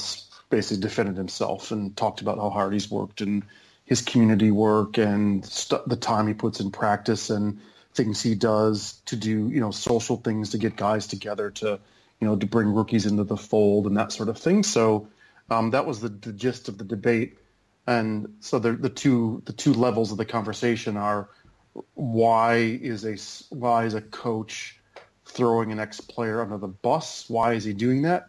basically defended himself and talked about how hard he's worked and his community work and st- the time he puts in practice and things he does to do, you know, social things to get guys together to, you know, to bring rookies into the fold and that sort of thing. So um, that was the, the, gist of the debate. And so the, the two the two levels of the conversation are why is a why is a coach throwing an ex player under the bus? Why is he doing that?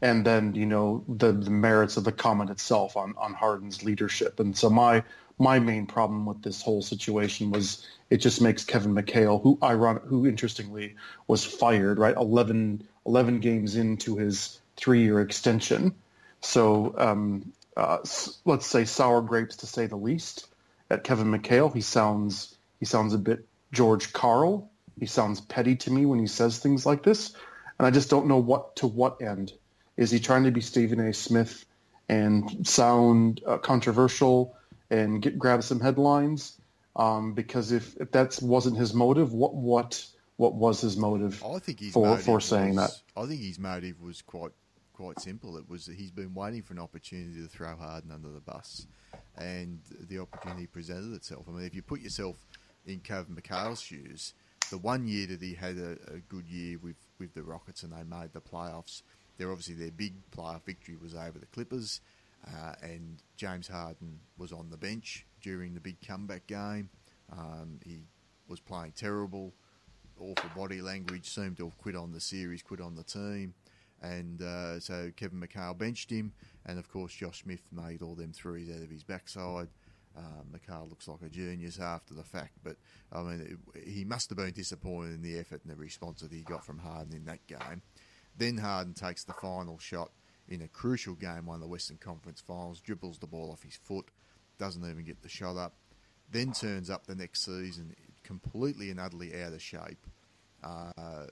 and then you know the, the merits of the comment itself on on Harden's leadership. And so my my main problem with this whole situation was it just makes Kevin McHale, who ironic, who interestingly was fired, right, 11, 11 games into his three-year extension. So um, uh, let's say sour grapes to say the least. At Kevin McHale, he sounds he sounds a bit George Karl. He sounds petty to me when he says things like this, and I just don't know what to what end is he trying to be Stephen A. Smith and sound uh, controversial and get grab some headlines? Um, because if, if that wasn't his motive, what what what was his motive? I think his for for saying was, that. I think his motive was quite quite simple. It was that he's been waiting for an opportunity to throw Harden under the bus, and the opportunity presented itself. I mean, if you put yourself in Kevin McHale's shoes, the one year that he had a, a good year with, with the Rockets and they made the playoffs, they're obviously their big playoff victory was over the Clippers, uh, and James Harden was on the bench during the big comeback game. Um, he was playing terrible, awful body language, seemed to have quit on the series, quit on the team. And uh, so Kevin McHale benched him, and of course Josh Smith made all them threes out of his backside. Um, McHale looks like a genius after the fact, but I mean, it, he must have been disappointed in the effort and the response that he got from Harden in that game. Then Harden takes the final shot in a crucial game, one of the Western Conference Finals, dribbles the ball off his foot, doesn't even get the shot up, then turns up the next season completely and utterly out of shape. Uh,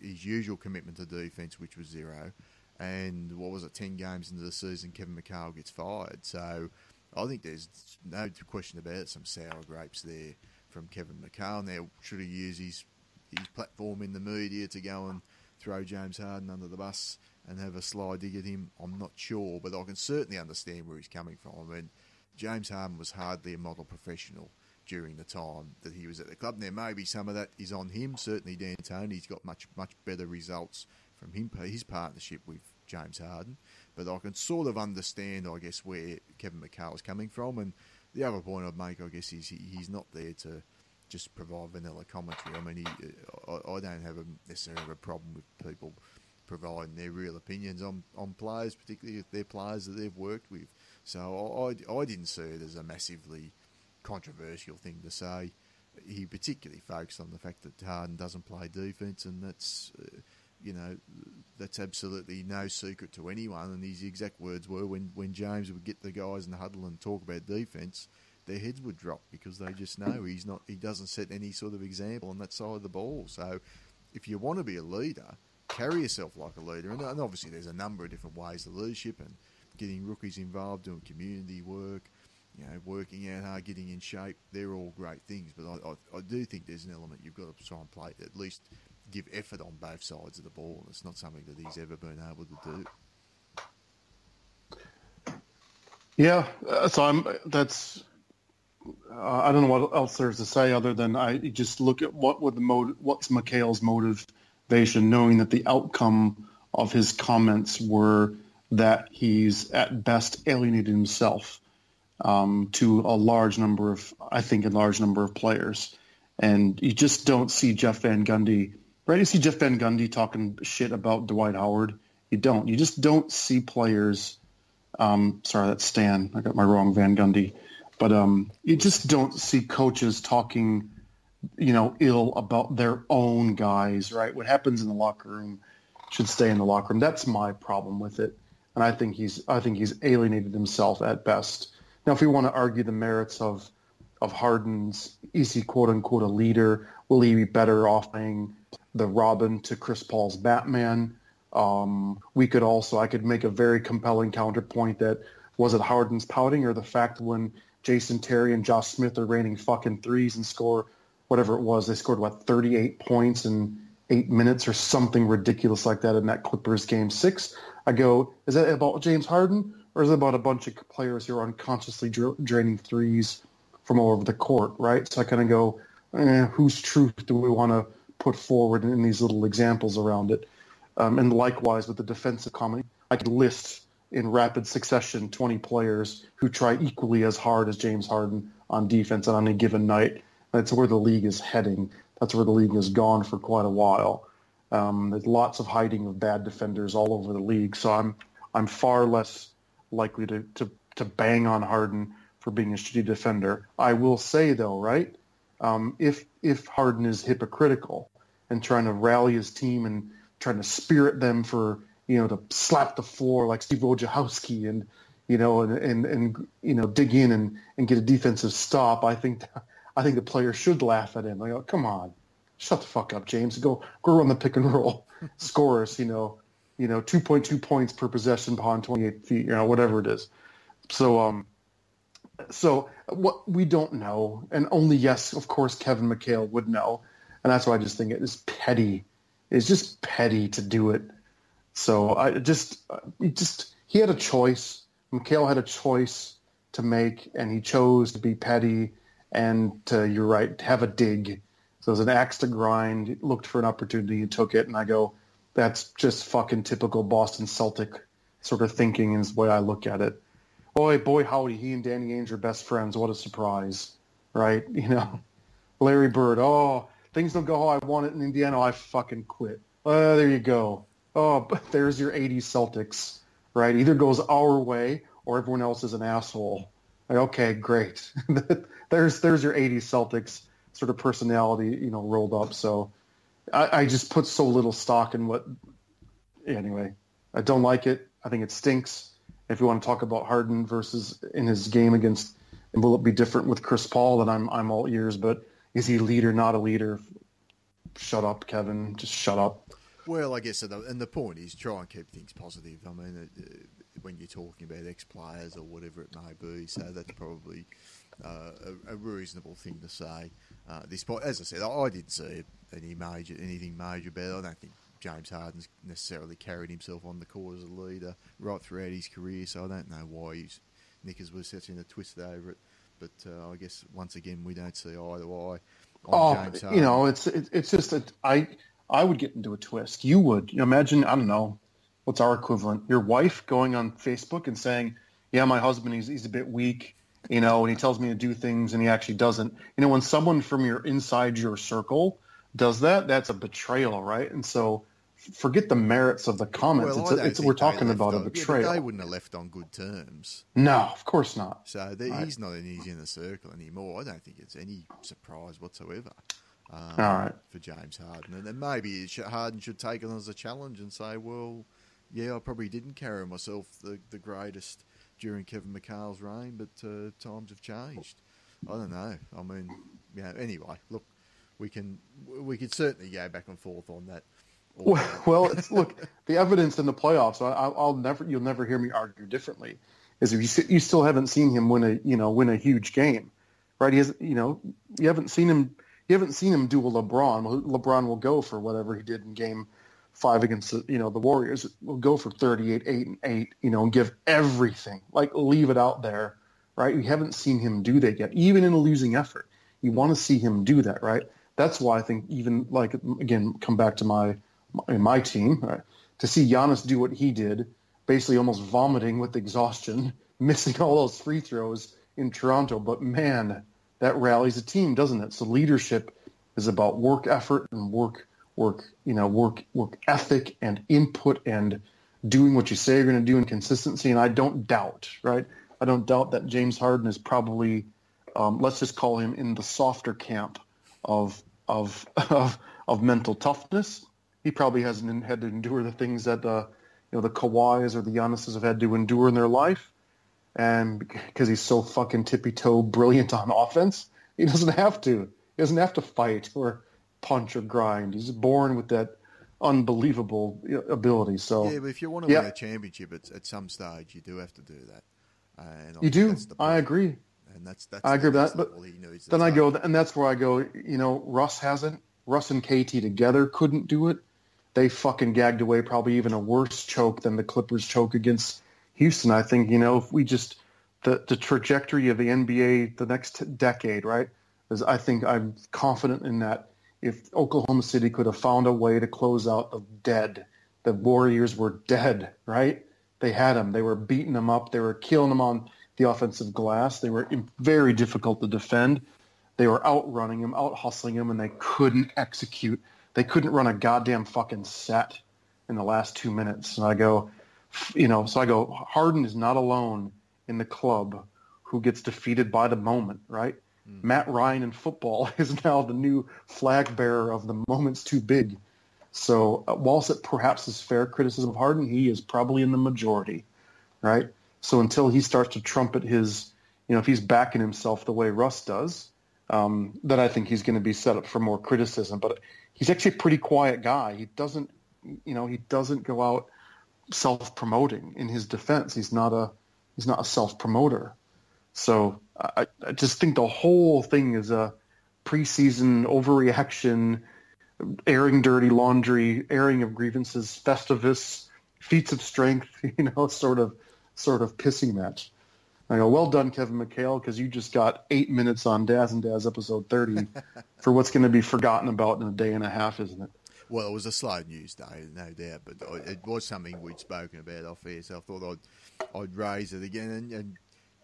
his usual commitment to defence, which was zero, and what was it, 10 games into the season, Kevin McHale gets fired. So I think there's no question about it, some sour grapes there from Kevin McHale. Now, should he use his, his platform in the media to go and throw James Harden under the bus and have a sly dig at him, I'm not sure, but I can certainly understand where he's coming from. I mean, James Harden was hardly a model professional during the time that he was at the club. Now, maybe some of that is on him. Certainly, Dan D'Antoni's got much, much better results from him, his partnership with James Harden. But I can sort of understand, I guess, where Kevin McHale is coming from. And the other point I'd make, I guess, is he, he's not there to just provide vanilla commentary. I mean, he, I, I, don't have a, necessarily have a problem with people providing their real opinions on, on players, particularly if they're players that they've worked with. So I, I didn't see it as a massively controversial thing to say. He particularly focused on the fact that Harden doesn't play defence, and that's, uh, you know, that's absolutely no secret to anyone. And his exact words were when, when James would get the guys in the huddle and talk about defence, their heads would drop because they just know he's not he doesn't set any sort of example on that side of the ball. So if you want to be a leader, carry yourself like a leader. And, and obviously there's a number of different ways of leadership and getting rookies involved, doing community work, you know, working out hard, getting in shape. They're all great things, but I, I, I do think there's an element you've got to try and play at least give effort on both sides of the ball. It's not something that he's ever been able to do. Yeah, uh, so I'm. That's uh, I don't know what else there's to say other than I just look at what would the motive, what's McHale's motivation, knowing that the outcome of his comments were that he's at best alienated himself um, to a large number of, I think, a large number of players. And you just don't see Jeff Van Gundy, right? You see Jeff Van Gundy talking shit about Dwight Howard. You don't. You just don't see players. Um, sorry, that's Stan. I got my wrong Van Gundy. But um, you just don't see coaches talking, you know, ill about their own guys, right? What happens in the locker room should stay in the locker room. That's my problem with it, and I think he's I think he's alienated himself at best. Now, if we want to argue the merits of of Harden's, is he quote unquote a leader? Will he be better off playing the Robin to Chris Paul's Batman? Um, we could also I could make a very compelling counterpoint that was it Harden's pouting or the fact when Jason Terry and Josh Smith are raining fucking threes and score whatever it was, they scored what 38 points in eight minutes or something ridiculous like that in that Clippers game six. I go, is that about James Harden or is it about a bunch of players who are unconsciously draining threes from all over the court, right? So I kind of go, eh, whose truth do we want to put forward in these little examples around it? Um, and likewise with the defensive comedy, I could list in rapid succession 20 players who try equally as hard as James Harden on defense on any given night. That's where the league is heading that's where the league has gone for quite a while. Um, there's lots of hiding of bad defenders all over the league, so I'm I'm far less likely to, to, to bang on Harden for being a shitty defender. I will say though, right? Um, if if Harden is hypocritical and trying to rally his team and trying to spirit them for you know to slap the floor like Steve Wojciechowski and you know and, and and you know dig in and, and get a defensive stop, I think I think the players should laugh at him. Like, oh, come on, shut the fuck up, James. Go go run the pick and roll. Score us, you know, you know, two point two points per possession upon twenty eight feet, you know, whatever it is. So um, so what we don't know, and only yes, of course, Kevin McHale would know, and that's why I just think it is petty. It's just petty to do it. So I just, uh, he just he had a choice. McHale had a choice to make, and he chose to be petty and to, you're right, have a dig. So it was an axe to grind. Looked for an opportunity and took it. And I go, that's just fucking typical Boston Celtic sort of thinking is the way I look at it. Boy, boy, howdy, he and Danny Ainge are best friends. What a surprise, right? You know, Larry Bird. Oh, things don't go how I want it in Indiana. I fucking quit. Uh, there you go. Oh, but there's your 80s Celtics, right? Either goes our way or everyone else is an asshole. Like, okay, great. there's there's your 80s Celtics sort of personality, you know, rolled up. So I, I just put so little stock in what. Anyway, I don't like it. I think it stinks. If you want to talk about Harden versus in his game against, and will it be different with Chris Paul? Then I'm I'm all ears. But is he a leader, not a leader? Shut up, Kevin. Just shut up. Well, I guess, and the point is try and keep things positive. I mean, when you're talking about ex players or whatever it may be. So that's probably uh, a, reasonable thing to say. Uh, this point, as I said, I, I didn't see any major anything major about it. I don't think James Harden's necessarily carried himself on the court as a leader right throughout his career. So I don't know why he's, Knickers was such in a twist over it. But uh, I guess once again we don't see eye to eye. oh, you know, it's it, it's just that I I would get into a twist. You would. You know, imagine I don't know what's our equivalent? Your wife going on Facebook and saying, "Yeah, my husband he's he's a bit weak, you know, and he tells me to do things and he actually doesn't." You know, when someone from your inside your circle does that, that's a betrayal, right? And so forget the merits of the comments. Well, it's, a, it's we're talking about on, a betrayal. Yeah, they wouldn't have left on good terms. No, of course not. So right. he's not in his inner circle anymore. I don't think it's any surprise whatsoever. Um, All right. For James Harden, and then maybe Harden should take it as a challenge and say, "Well, yeah, I probably didn't carry myself the, the greatest during Kevin McHale's reign, but uh, times have changed. I don't know. I mean, yeah. Anyway, look, we can we could certainly go back and forth on that. Well, look, the evidence in the playoffs. I, will never, you'll never hear me argue differently. Is if you you still haven't seen him win a you know win a huge game, right? He has you know you haven't seen him you haven't seen him do a LeBron. LeBron will go for whatever he did in game five against the, you know the Warriors will go for 38, eight and eight, you know, and give everything, like leave it out there, right? We haven't seen him do that yet, even in a losing effort. You want to see him do that, right? That's why I think even like again, come back to my my team right? to see Giannis do what he did, basically almost vomiting with exhaustion, missing all those free throws in Toronto, but man, that rallies a team, doesn't it? So leadership is about work effort and work work you know work work ethic and input and doing what you say you're going to do and consistency. And I don't doubt, right? I don't doubt that James Harden is probably, um, let's just call him in the softer camp of of of, of mental toughness. He probably hasn't had to endure the things that uh, you know the Kawhis or the Giannis's have had to endure in their life, and because he's so fucking tippy toe brilliant on offense, he doesn't have to. He doesn't have to fight or punch or grind. He's born with that unbelievable ability. So yeah, but if you want to yeah. win a championship at, at some stage, you do have to do that. And you do. I agree. And that's that's I agree with that. But then I go, and that's where I go. You know, Russ hasn't. Russ and KD together couldn't do it. They fucking gagged away probably even a worse choke than the Clippers choke against Houston. I think you know if we just the the trajectory of the NBA the next decade, right? Is I think I'm confident in that if Oklahoma City could have found a way to close out the dead, the Warriors were dead, right? They had them. They were beating them up. They were killing them on the offensive glass. They were very difficult to defend. They were outrunning them, out hustling them, and they couldn't execute. They couldn't run a goddamn fucking set in the last two minutes. And I go, you know, so I go, Harden is not alone in the club who gets defeated by the moment, right? Mm. Matt Ryan in football is now the new flag bearer of the moment's too big. So uh, whilst it perhaps is fair criticism of Harden, he is probably in the majority, right? So until he starts to trumpet his, you know, if he's backing himself the way Russ does, um, then I think he's going to be set up for more criticism. But he's actually a pretty quiet guy. He doesn't, you know, he doesn't go out self-promoting. In his defense, he's not a he's not a self-promoter. So I, I just think the whole thing is a preseason overreaction, airing dirty laundry, airing of grievances, festivus, feats of strength, you know, sort of sort of pissing match. I go, well done, Kevin McHale, because you just got eight minutes on Daz and Dazz episode 30 for what's going to be forgotten about in a day and a half, isn't it? Well, it was a slow news day, no doubt, but it was something we'd spoken about off air, so I thought I'd, I'd raise it again. And, and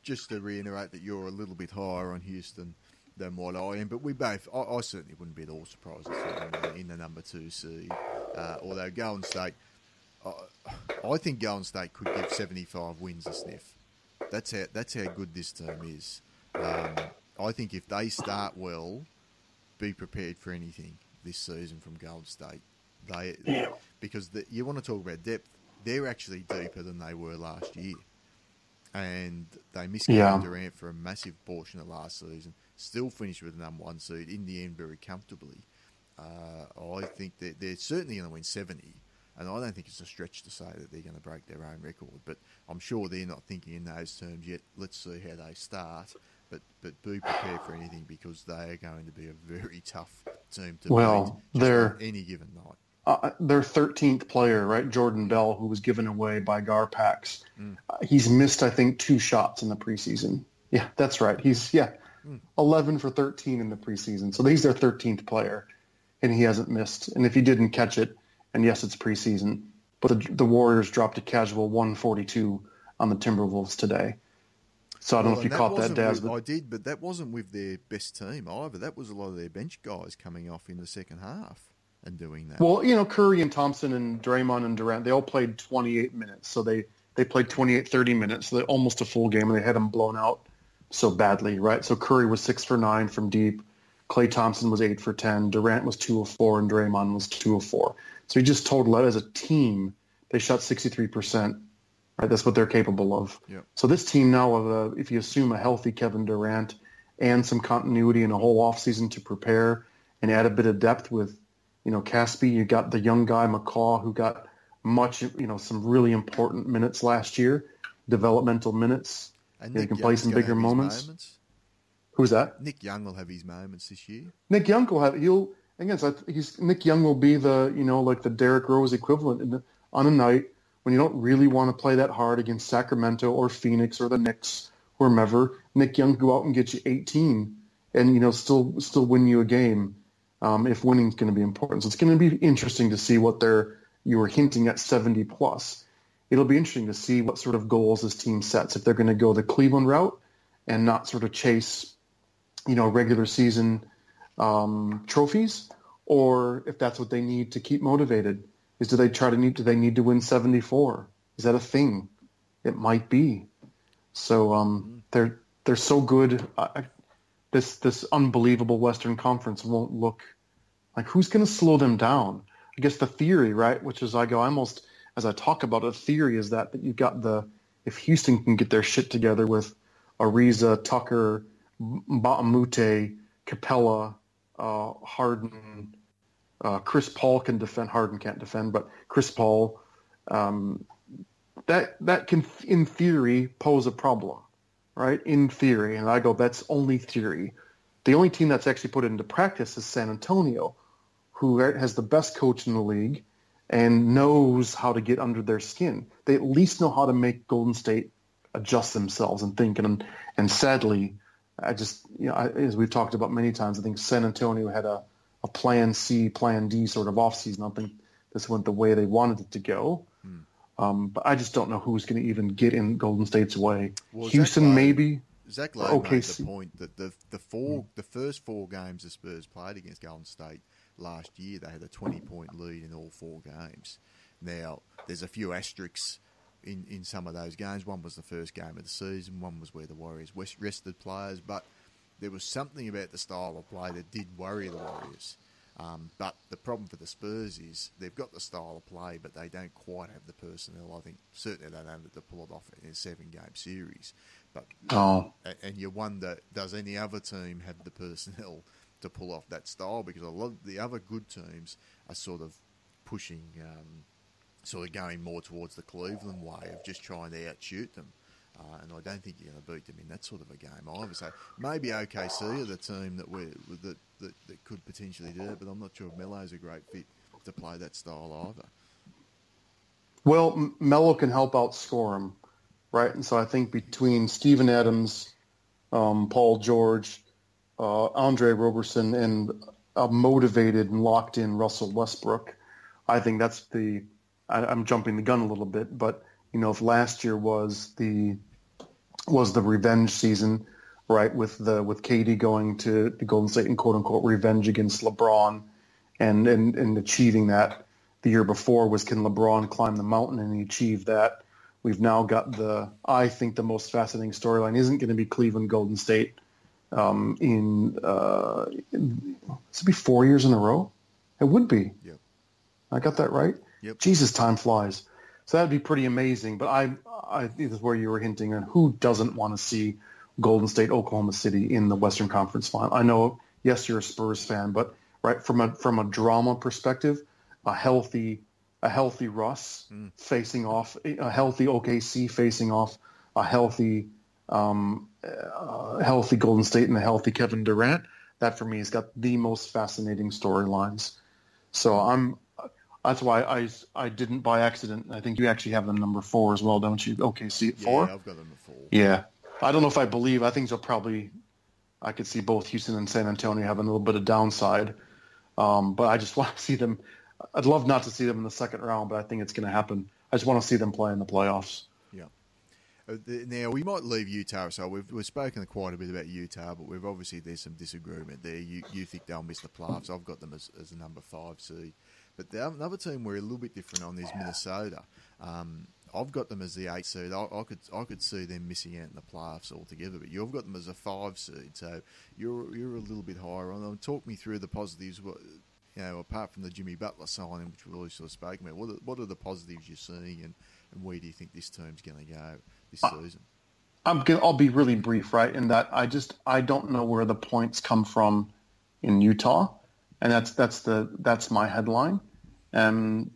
just to reiterate that you're a little bit higher on Houston than what I am, but we both, I, I certainly wouldn't be at all surprised in, in the number two seed. Uh, although Golden State, uh, I think Golden State could get 75 wins a sniff. That's how that's how good this team is. Um, I think if they start well, be prepared for anything this season from Golden State. They yeah. because the, you want to talk about depth. They're actually deeper than they were last year and they missed Kevin yeah. Durant for a massive portion of last season. Still finished with the number one seed in the end very comfortably. Uh, I think that they're certainly going to win seventy, and I don't think it's a stretch to say that they're going to break their own record. But I'm sure they're not thinking in those terms yet. Let's see how they start. But but be prepared for anything because they are going to be a very tough team to well, beat. any given night uh, their 13th player, right, Jordan Bell, who was given away by Garpax. Mm. Uh, he's missed, I think, two shots in the preseason. Yeah, that's right. He's yeah, mm. 11 for 13 in the preseason. So he's their 13th player, and he hasn't missed. And if he didn't catch it, and yes, it's preseason, but the, the Warriors dropped a casual 142 on the Timberwolves today. So I don't well, know if you caught that, Daz. With, I did, but that wasn't with their best team either. That was a lot of their bench guys coming off in the second half and doing that. Well, you know, Curry and Thompson and Draymond and Durant, they all played 28 minutes. So they, they played 28, 30 minutes, so almost a full game, and they had them blown out so badly, right? So Curry was 6 for 9 from deep. Klay Thompson was 8 for 10. Durant was 2 of 4, and Draymond was 2 of 4. So he just told out as a team, they shot 63%. Right, that's what they're capable of. Yep. So this team now, of a, if you assume a healthy Kevin Durant and some continuity and a whole offseason to prepare and add a bit of depth with you know, Casspi, you got the young guy McCaw who got much, you know, some really important minutes last year, developmental minutes. And he can play some bigger moments. moments. Who's that? Nick Young will have his moments this year. Nick Young will have he'll again. So he's Nick Young will be the you know like the Derrick Rose equivalent the, on a night when you don't really want to play that hard against Sacramento or Phoenix or the Knicks whomever. Nick Young go out and get you 18 and you know still still win you a game um, if winning is going to be important. So it's going to be interesting to see what they're, you were hinting at 70 plus. It'll be interesting to see what sort of goals this team sets. If they're going to go the Cleveland route and not sort of chase, you know, regular season um, trophies, or if that's what they need to keep motivated. Is do they try to need do they need to win 74? Is that a thing? It might be. So um, they're they're so good. I, this this unbelievable Western Conference won't look like who's going to slow them down. I guess the theory, right, which is I go almost as I talk about it, a theory is that that you've got the if Houston can get their shit together with Ariza, Tucker, Mbah a Moute, Capela, uh, Harden, uh, Chris Paul can defend. Harden can't defend, but Chris Paul, um, that that can, in theory, pose a problem, right? In theory, and I go, that's only theory. The only team that's actually put it into practice is San Antonio, who has the best coach in the league and knows how to get under their skin. They at least know how to make Golden State adjust themselves and think. And and sadly, I just you know I, as we've talked about many times, I think San Antonio had a a plan C, plan D sort of offseason. I think this went the way they wanted it to go. Hmm. Um, but I just don't know who's going to even get in Golden State's way. Well, Houston, Zach maybe. Zach Lowe okay, made the point that the the four hmm. the first four games the Spurs played against Golden State last year, they had a twenty point lead in all four games. Now there's a few asterisks in, in some of those games. One was the first game of the season. One was where the Warriors rested players, but there was something about the style of play that did worry the Warriors. Um, but the problem for the Spurs is they've got the style of play, but they don't quite have the personnel. I think certainly they don't have to pull it off in a seven-game series. But oh. and you wonder, does any other team have the personnel to pull off that style? Because a lot of the other good teams are sort of pushing, um, sort of going more towards the Cleveland way of just trying to outshoot them. Uh, and I don't think you're going to beat them in that sort of a game either. So maybe OKC are the team that we that, that, that could potentially do it, but I'm not sure if Melo's a great fit to play that style either. Well, Melo can help outscore him, right? And so I think between Steven Adams, um, Paul George, uh, Andre Roberson, and a motivated and locked in Russell Westbrook, I think that's the. I, I'm jumping the gun a little bit, but you know, if last year was the was the revenge season, right, with the with KD going to the Golden State and quote unquote revenge against LeBron, and and and achieving that. The year before was can LeBron climb the mountain, and he achieved that. We've now got the I think the most fascinating storyline isn't going to be Cleveland Golden State um, in uh, in, be four years in a row. It would be. Yep. I got that right. Yep. Jesus, time flies. So that'd be pretty amazing. But I, I think this is where you were hinting on who doesn't want to see Golden State, Oklahoma City in the Western Conference Final. I know, yes, you're a Spurs fan, but right from a from a drama perspective, a healthy a healthy Russ mm. facing off, a healthy OKC facing off, a healthy um, uh, healthy Golden State and a healthy Kevin Durant. That for me has got the most fascinating storylines. So I'm that's why I, I didn't by accident. I think you actually have them number four as well, don't you? OKC it four. Yeah, I've got them at four. Yeah, I don't know if I believe. I think they'll probably. I could see both Houston and San Antonio having a little bit of downside, um, but I just want to see them. I'd love not to see them in the second round, but I think it's going to happen. I just want to see them play in the playoffs. Yeah. Uh, now we might leave Utah. So we've we've spoken quite a bit about Utah, but we've obviously there's some disagreement there. You you think they'll miss the playoffs? I've got them as, as a number five seed. But the other team we're a little bit different on is Minnesota. Um, I've got them as the eight seed. I, I, could I could see them missing out in the playoffs altogether. But you've got them as a five seed, so you're you're a little bit higher on them. Talk me through the positives. What You know, apart from the Jimmy Butler signing, which we've already sort of spoken about, what are, what are the positives you're seeing, and, and where do you think this team's going to go this season? I'm gonna, I'll be really brief, right? In that I just I don't know where the points come from in Utah and that's that's the that's my headline. And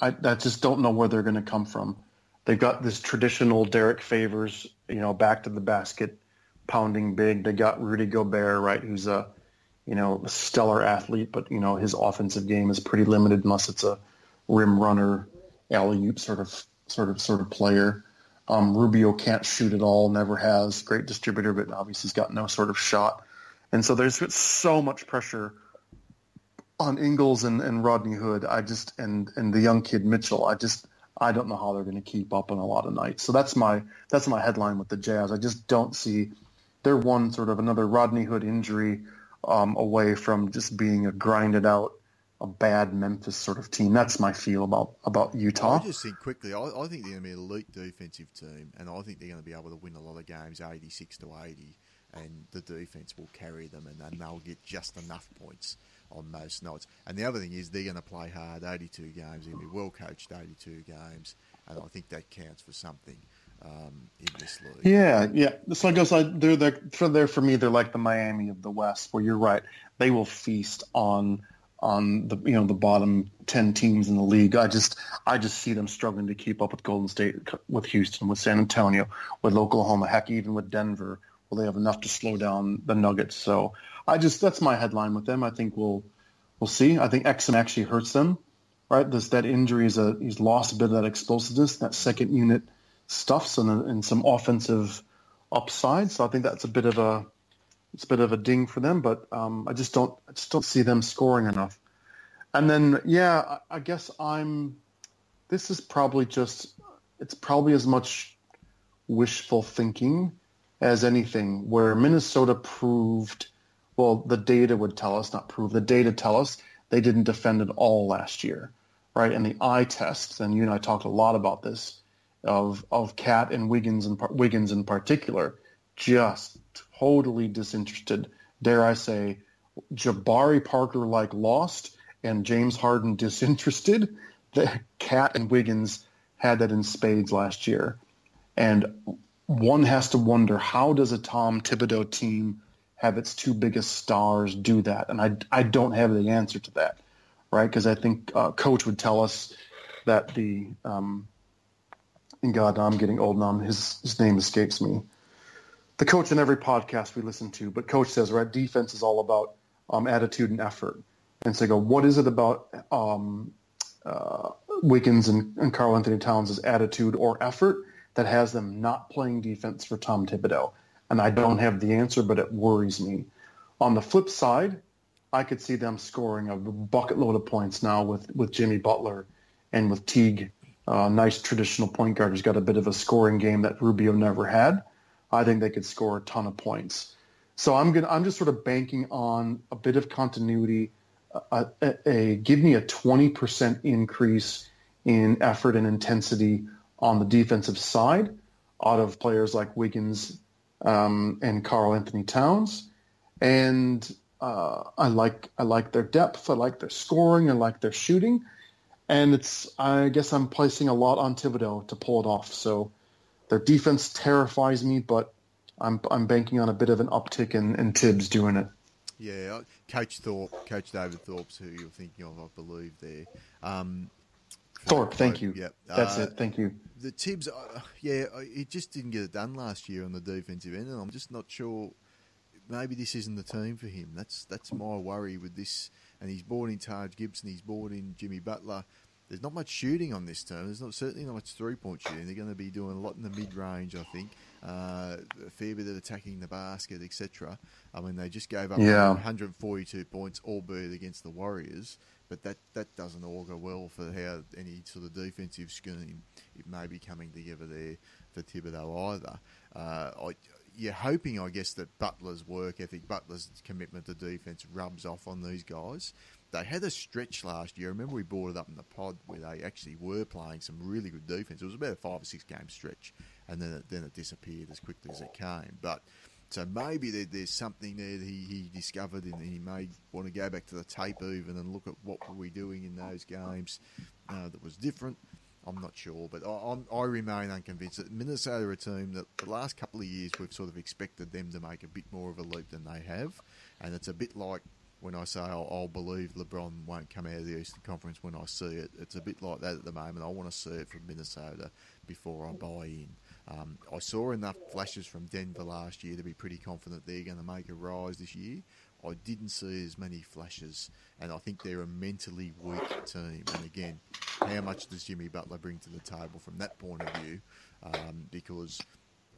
I, I just don't know where they're going to come from. They've got this traditional Derrick Favors, you know, back to the basket, pounding big. They got Rudy Gobert, right, who's a you know a stellar athlete, but you know his offensive game is pretty limited unless it's a rim runner, alley oop sort of sort of sort of player. Um, Rubio can't shoot at all, never has. Great distributor, but obviously he's got no sort of shot. And so there's so much pressure on Ingles and, and Rodney Hood, I just and and the young kid Mitchell, I just I don't know how they're going to keep up on a lot of nights. So that's my that's my headline with the Jazz. I just don't see they're one sort of another Rodney Hood injury um, away from just being a grinded out, a bad Memphis sort of team. That's my feel about about Utah. I just think quickly. I, I think they're going to be an elite defensive team, and I think they're going to be able to win a lot of games, eighty-six to eighty, and the defense will carry them, and then they'll get just enough points on most nights. And the other thing is they're going to play hard, eighty-two games. They're going to be well coached, eighty-two games, and I think that counts for something um, in this league. Yeah, yeah. So I guess I, they're, they're for there for me. They're like the Miami of the West, where you're right. They will feast on on the you know the bottom ten teams in the league. I just I just see them struggling to keep up with Golden State, with Houston, with San Antonio, with Oklahoma, heck, even with Denver. Will they have enough to slow down the Nuggets? So I just that's my headline with them. I think we'll we'll see. I think Exum actually hurts them, right? This that injury is a he's lost a bit of that explosiveness, that second unit stuffs and, and some offensive upside. So I think that's a bit of a it's a bit of a ding for them. But um, I just don't I just don't see them scoring enough. And then yeah, I, I guess I'm. This is probably just it's probably as much wishful thinking as anything. Where Minnesota proved, well, the data would tell us, not prove, the data tell us they didn't defend at all last year, right? And the eye tests, and you and I talked a lot about this of of KAT and Wiggins and Wiggins in particular, just totally disinterested. Dare I say, Jabari Parker like lost and James Harden disinterested. The KAT and Wiggins had that in spades last year, and one has to wonder how does a Tom Thibodeau team have its two biggest stars do that? And I I don't have the answer to that, right? Because I think uh, coach would tell us that the um, and God, I'm getting old now. His his name escapes me. The coach in every podcast we listen to, but coach says, right, defense is all about um, attitude and effort. And so I go, what is it about um, uh, Wiggins and, and Karl-Anthony Towns' attitude or effort that has them not playing defense for Tom Thibodeau? And I don't have the answer, but it worries me. On the flip side, I could see them scoring a bucket load of points now with, with Jimmy Butler and with Teague uh, nice traditional point guard who's got a bit of a scoring game that Rubio never had. I think they could score a ton of points. So I'm gonna I'm just sort of banking on a bit of continuity. A, a, a give me a 20% increase in effort and intensity on the defensive side out of players like Wiggins um, and Karl-Anthony Towns, and uh, I like I like their depth. I like their scoring. I like their shooting and it's I guess I'm placing a lot on Thibodeau to pull it off. So their defense terrifies me, but I'm I'm banking on a bit of an uptick in, in Thibs doing it. Yeah, Coach Thorpe, Coach David Thorpe's who you're thinking of, I believe there. Um, Thorpe, thank you. Yep, that's uh, it. Thank you. The Thibs, uh, yeah, he just didn't get it done last year on the defensive end, and I'm just not sure. Maybe this isn't the team for him. That's that's my worry with this and he's brought in Taj Gibson, he's brought in Jimmy Butler. There's not much shooting on this term. There's not certainly not much three point shooting. They're going to be doing a lot in the mid range, I think. Uh, a fair bit of attacking the basket, etc. I mean, they just gave up yeah. 142 points, albeit against the Warriors. But that, that doesn't augur well for how any sort of defensive scheme it may be coming together there for Thibodeau either. Uh, I, you're hoping, I guess, that Butler's work ethic, Butler's commitment to defense rubs off on these guys. They had a stretch last year. I remember we brought it up in the pod where they actually were playing some really good defense. It was about a five or six game stretch, and then it, then it disappeared as quickly as it came. But so maybe there, there's something there that he, he discovered, and he may want to go back to the tape even and look at what were we doing in those games uh, that was different. I'm not sure, but I, I, remain unconvinced that Minnesota are a team that the last couple of years we've sort of expected them to make a bit more of a leap than they have, and it's a bit like when I say I'll, I'll, believe LeBron won't come out of the Eastern Conference when I see it. It's a bit like that at the moment. I want to see it from Minnesota before I buy in. Um, I saw enough flashes from Denver last year to be pretty confident they're going to make a rise this year. I didn't see as many flashes, and I think they're a mentally weak team. And again, how much does Jimmy Butler bring to the table from that point of view? Um, because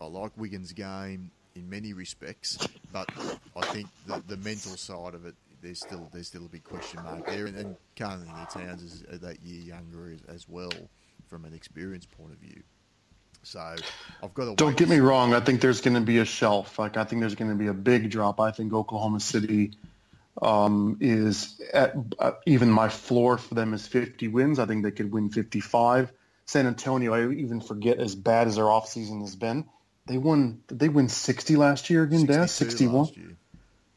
I like Wiggins' game in many respects, but I think the, the mental side of it, there's still there's still a big question mark there. And, and Karl-Anthony Towns is that year younger as, as well from an experience point of view. So I've got to. Don't get me wrong. I think there's going to be a shelf. Like I think there's going to be a big drop. I think Oklahoma City um, is at uh, even my floor for them is 50 wins. I think they could win 55. San Antonio, I even forget as bad as their offseason has been. They won. Did they win 60 last year again, Dad? 61.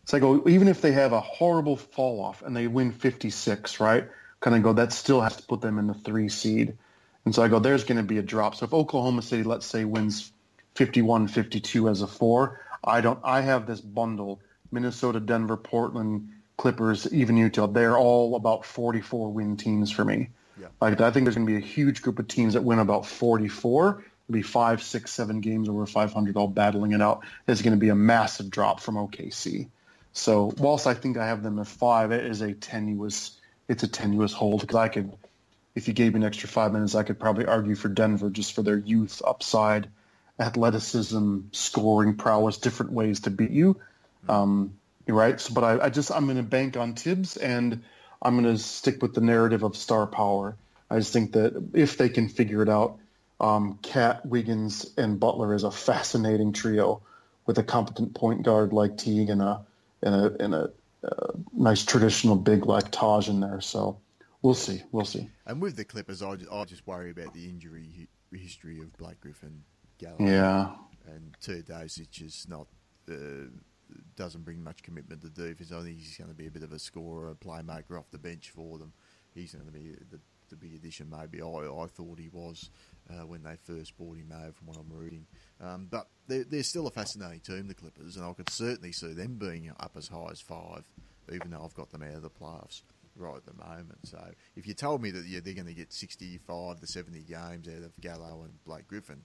It's like oh, even if they have a horrible fall off and they win 56, right? Kind of go. That still has to put them in the three seed. And so I go, there's going to be a drop. So if Oklahoma City, let's say, wins 51-52 as a four, I don't. I have this bundle: Minnesota, Denver, Portland, Clippers, even Utah. They're all about 44 win teams for me. Yeah. Like I think there's going to be a huge group of teams that win about 44. It'll be five, six, seven games over 500, all battling it out. There's going to be a massive drop from OKC. So whilst I think I have them at five, it is a tenuous. It's a tenuous hold because I could if you gave me an extra five minutes, I could probably argue for Denver just for their youth, upside, athleticism, scoring prowess, different ways to beat you. Um, right. So, but I, I just I'm going to bank on Thibs, and I'm going to stick with the narrative of star power. I just think that if they can figure it out, um, KAT, Wiggins, and Butler is a fascinating trio with a competent point guard like Teague and a and a, and a uh, nice traditional big like Taj in there. So We'll see. We'll see. And with the Clippers, I just, I just worry about the injury history of Blake Griffin, Gallo, yeah, and Teodosic is not uh, doesn't bring much commitment to defense. I think he's going to be a bit of a scorer, a playmaker off the bench for them. He's going to be the, the big addition. Maybe I, I thought he was uh, when they first bought him over, from what I'm reading. Um, but they're, they're still a fascinating team, the Clippers, and I could certainly see them being up as high as five, even though I've got them out of the playoffs right at the moment. So if you told me that yeah, they're going to get 65 to 70 games out of Gallo and Blake Griffin,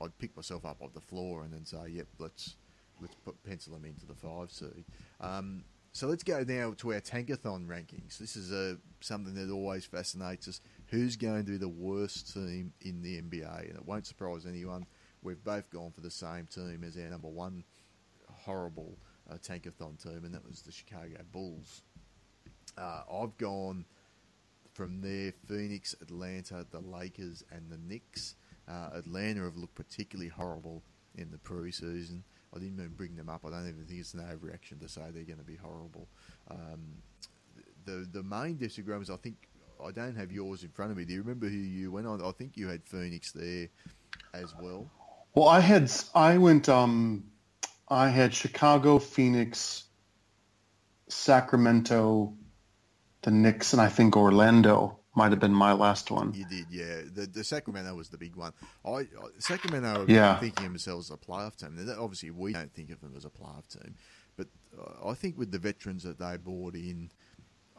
I'd pick myself up off the floor and then say, yep, let's let's put, pencil them into the five seed. Um, so let's go now to our Tankathon rankings. This is a, something that always fascinates us. Who's going to be the worst team in the NBA? And it won't surprise anyone. We've both gone for the same team as our number one horrible uh, Tankathon team, and that was the Chicago Bulls. Uh, I've gone from there Phoenix, Atlanta, the Lakers, and the Knicks. Uh, Atlanta have looked particularly horrible in the preseason. I didn't even bring them up. I don't even think it's an overreaction to say they're going to be horrible. Um, the the main disagreements, I think, I don't have yours in front of me. Do you remember who you went on? I think you had Phoenix there as well. Well, I had I went um, I had Chicago, Phoenix, Sacramento, the Knicks, and I think Orlando might have been my last one. You did, yeah. The the Sacramento was the big one. I Sacramento yeah. thinking of themselves as a playoff team. Obviously, we don't think of them as a playoff team, but uh, I think with the veterans that they brought in,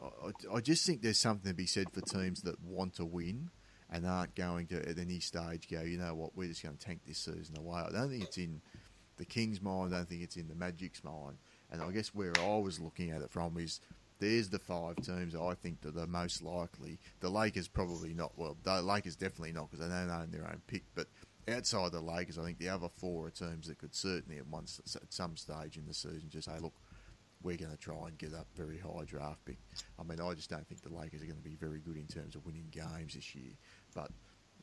I, I just think there's something to be said for teams that want to win and aren't going to at any stage go, you know what, we're just going to tank this season away. I don't think it's in the Kings' mind. I don't think it's in the Magic's mind. And I guess where I was looking at it from is there's the five teams I think that are most likely. The Lakers probably not. Well, the Lakers definitely not because they don't own their own pick. But outside the Lakers, I think the other four are teams that could certainly at once at some stage in the season just say, look, we're going to try and get up very high draft pick. I mean, I just don't think the Lakers are going to be very good in terms of winning games this year. But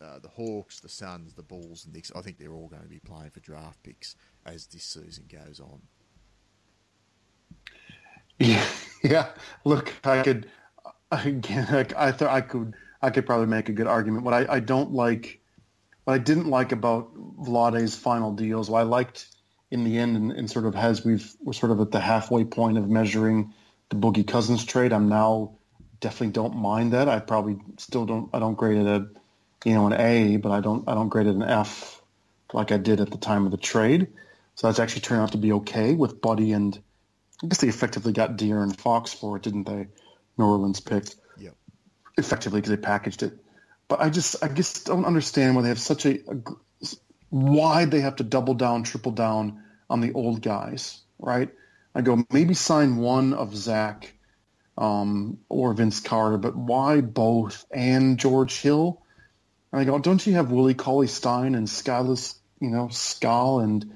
uh, the Hawks, the Suns, the Bulls, and Knicks, I think they're all going to be playing for draft picks as this season goes on. Yeah, yeah. Look, I could again. I, I thought I could. I could probably make a good argument. What I, I don't like, what I didn't like about Vlade's final deals, what I liked in the end, and, and sort of as we've we're sort of at the halfway point of measuring the Boogie Cousins trade. I'm now definitely don't mind that. I probably still don't. I don't grade it a, you know, an A, but I don't. I don't grade it an F, like I did at the time of the trade. So that's actually turned out to be okay with Buddy and I guess they effectively got De'Aaron Fox for it, didn't they? New Orleans picked. Yep. Effectively because they packaged it. But I just, I just don't understand why they have such a, a why they have to double down, triple down on the old guys, right? I go maybe sign one of Zach um, or Vince Carter, but why both and George Hill? And I go, don't you have Willie Cauley Stein and Silas, you know, Skal and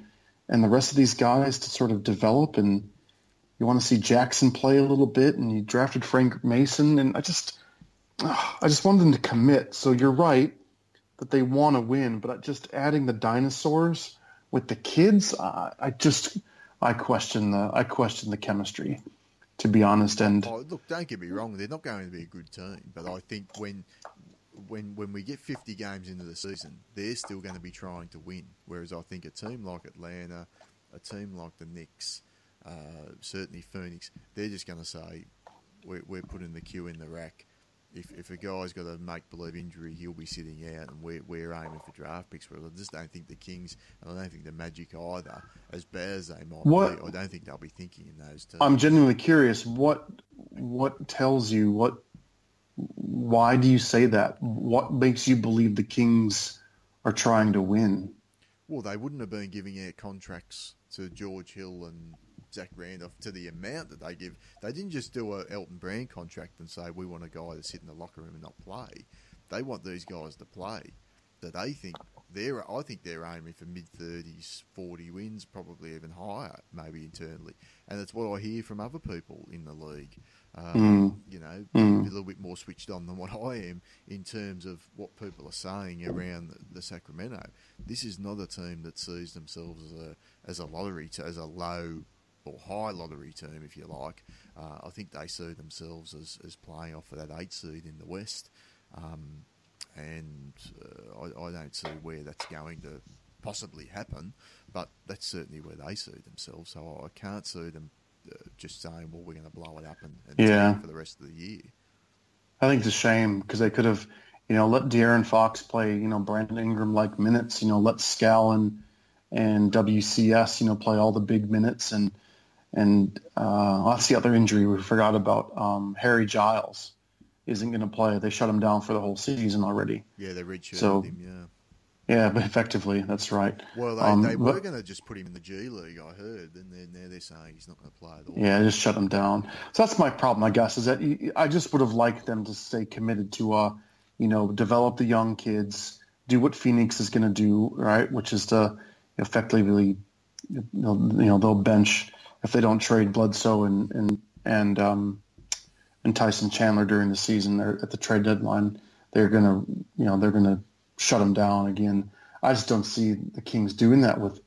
and the rest of these guys to sort of develop and you want to see Jackson play a little bit, and you drafted Frank Mason, and I just, I just wanted them to commit. So you're right. that they want to win, but just adding the dinosaurs with the kids, I, just I question the I question the chemistry, to be honest. And oh, look, don't get me wrong, they're not going to be a good team, but I think when when when we get 50 games into the season, they're still going to be trying to win. Whereas I think a team like Atlanta, a team like the Knicks, uh, certainly Phoenix, they're just going to say we're, we're putting the cue in the rack if, if a guy's got a make believe injury, he'll be sitting out, and we're, we're aiming for draft picks. But I just don't think the Kings, and I don't think the Magic either, as bad as they might what, be, I don't think they'll be thinking in those terms. I'm genuinely curious. What what tells you what? Why do you say that? What makes you believe the Kings are trying to win? Well, they wouldn't have been giving out contracts to George Hill and Zach Randolph to the amount that they give. They didn't just do a Elton Brand contract and say we want a guy to sit in the locker room and not play. They want these guys to play. That they think they're. I think they're aiming for mid thirties, forty wins, probably even higher, maybe internally. And that's what I hear from other people in the league. Um, mm. You know, mm. a little bit more switched on than what I am in terms of what people are saying around the, the Sacramento. This is not a team that sees themselves as a as a lottery, to, as a low or high lottery team, if you like. Uh, I think they see themselves as, as playing off of that eight seed in the West, um, and uh, I, I, don't see where that's going to possibly happen. But that's certainly where they see themselves. So I can't see them uh, just saying, "Well, we're going to blow it up and, and yeah. for the rest of the year." I think it's a shame because they could have, you know, let De'Aaron Fox play, you know, Brandon Ingram like minutes. You know, let Skal and and WCS, you know, play all the big minutes and and uh, that's the other injury we forgot about. Um, Harry Giles isn't going to play. They shut him down for the whole season already. Yeah, they redshirted so, him. Yeah. Yeah, but effectively, that's right. Well, they, um, they were going to just put him in the G League, I heard, and then now they're saying he's not going to play at all. Yeah, just shut him down. So that's my problem, I guess, is that I just would have liked them to stay committed to, uh, you know, develop the young kids, do what Phoenix is going to do, right, which is to effectively, you know, you know they'll bench if they don't trade Bledsoe and and and um, and Tyson Chandler during the season, they're at the trade deadline, they're gonna you know they're gonna shut them down again. I just don't see the Kings doing that with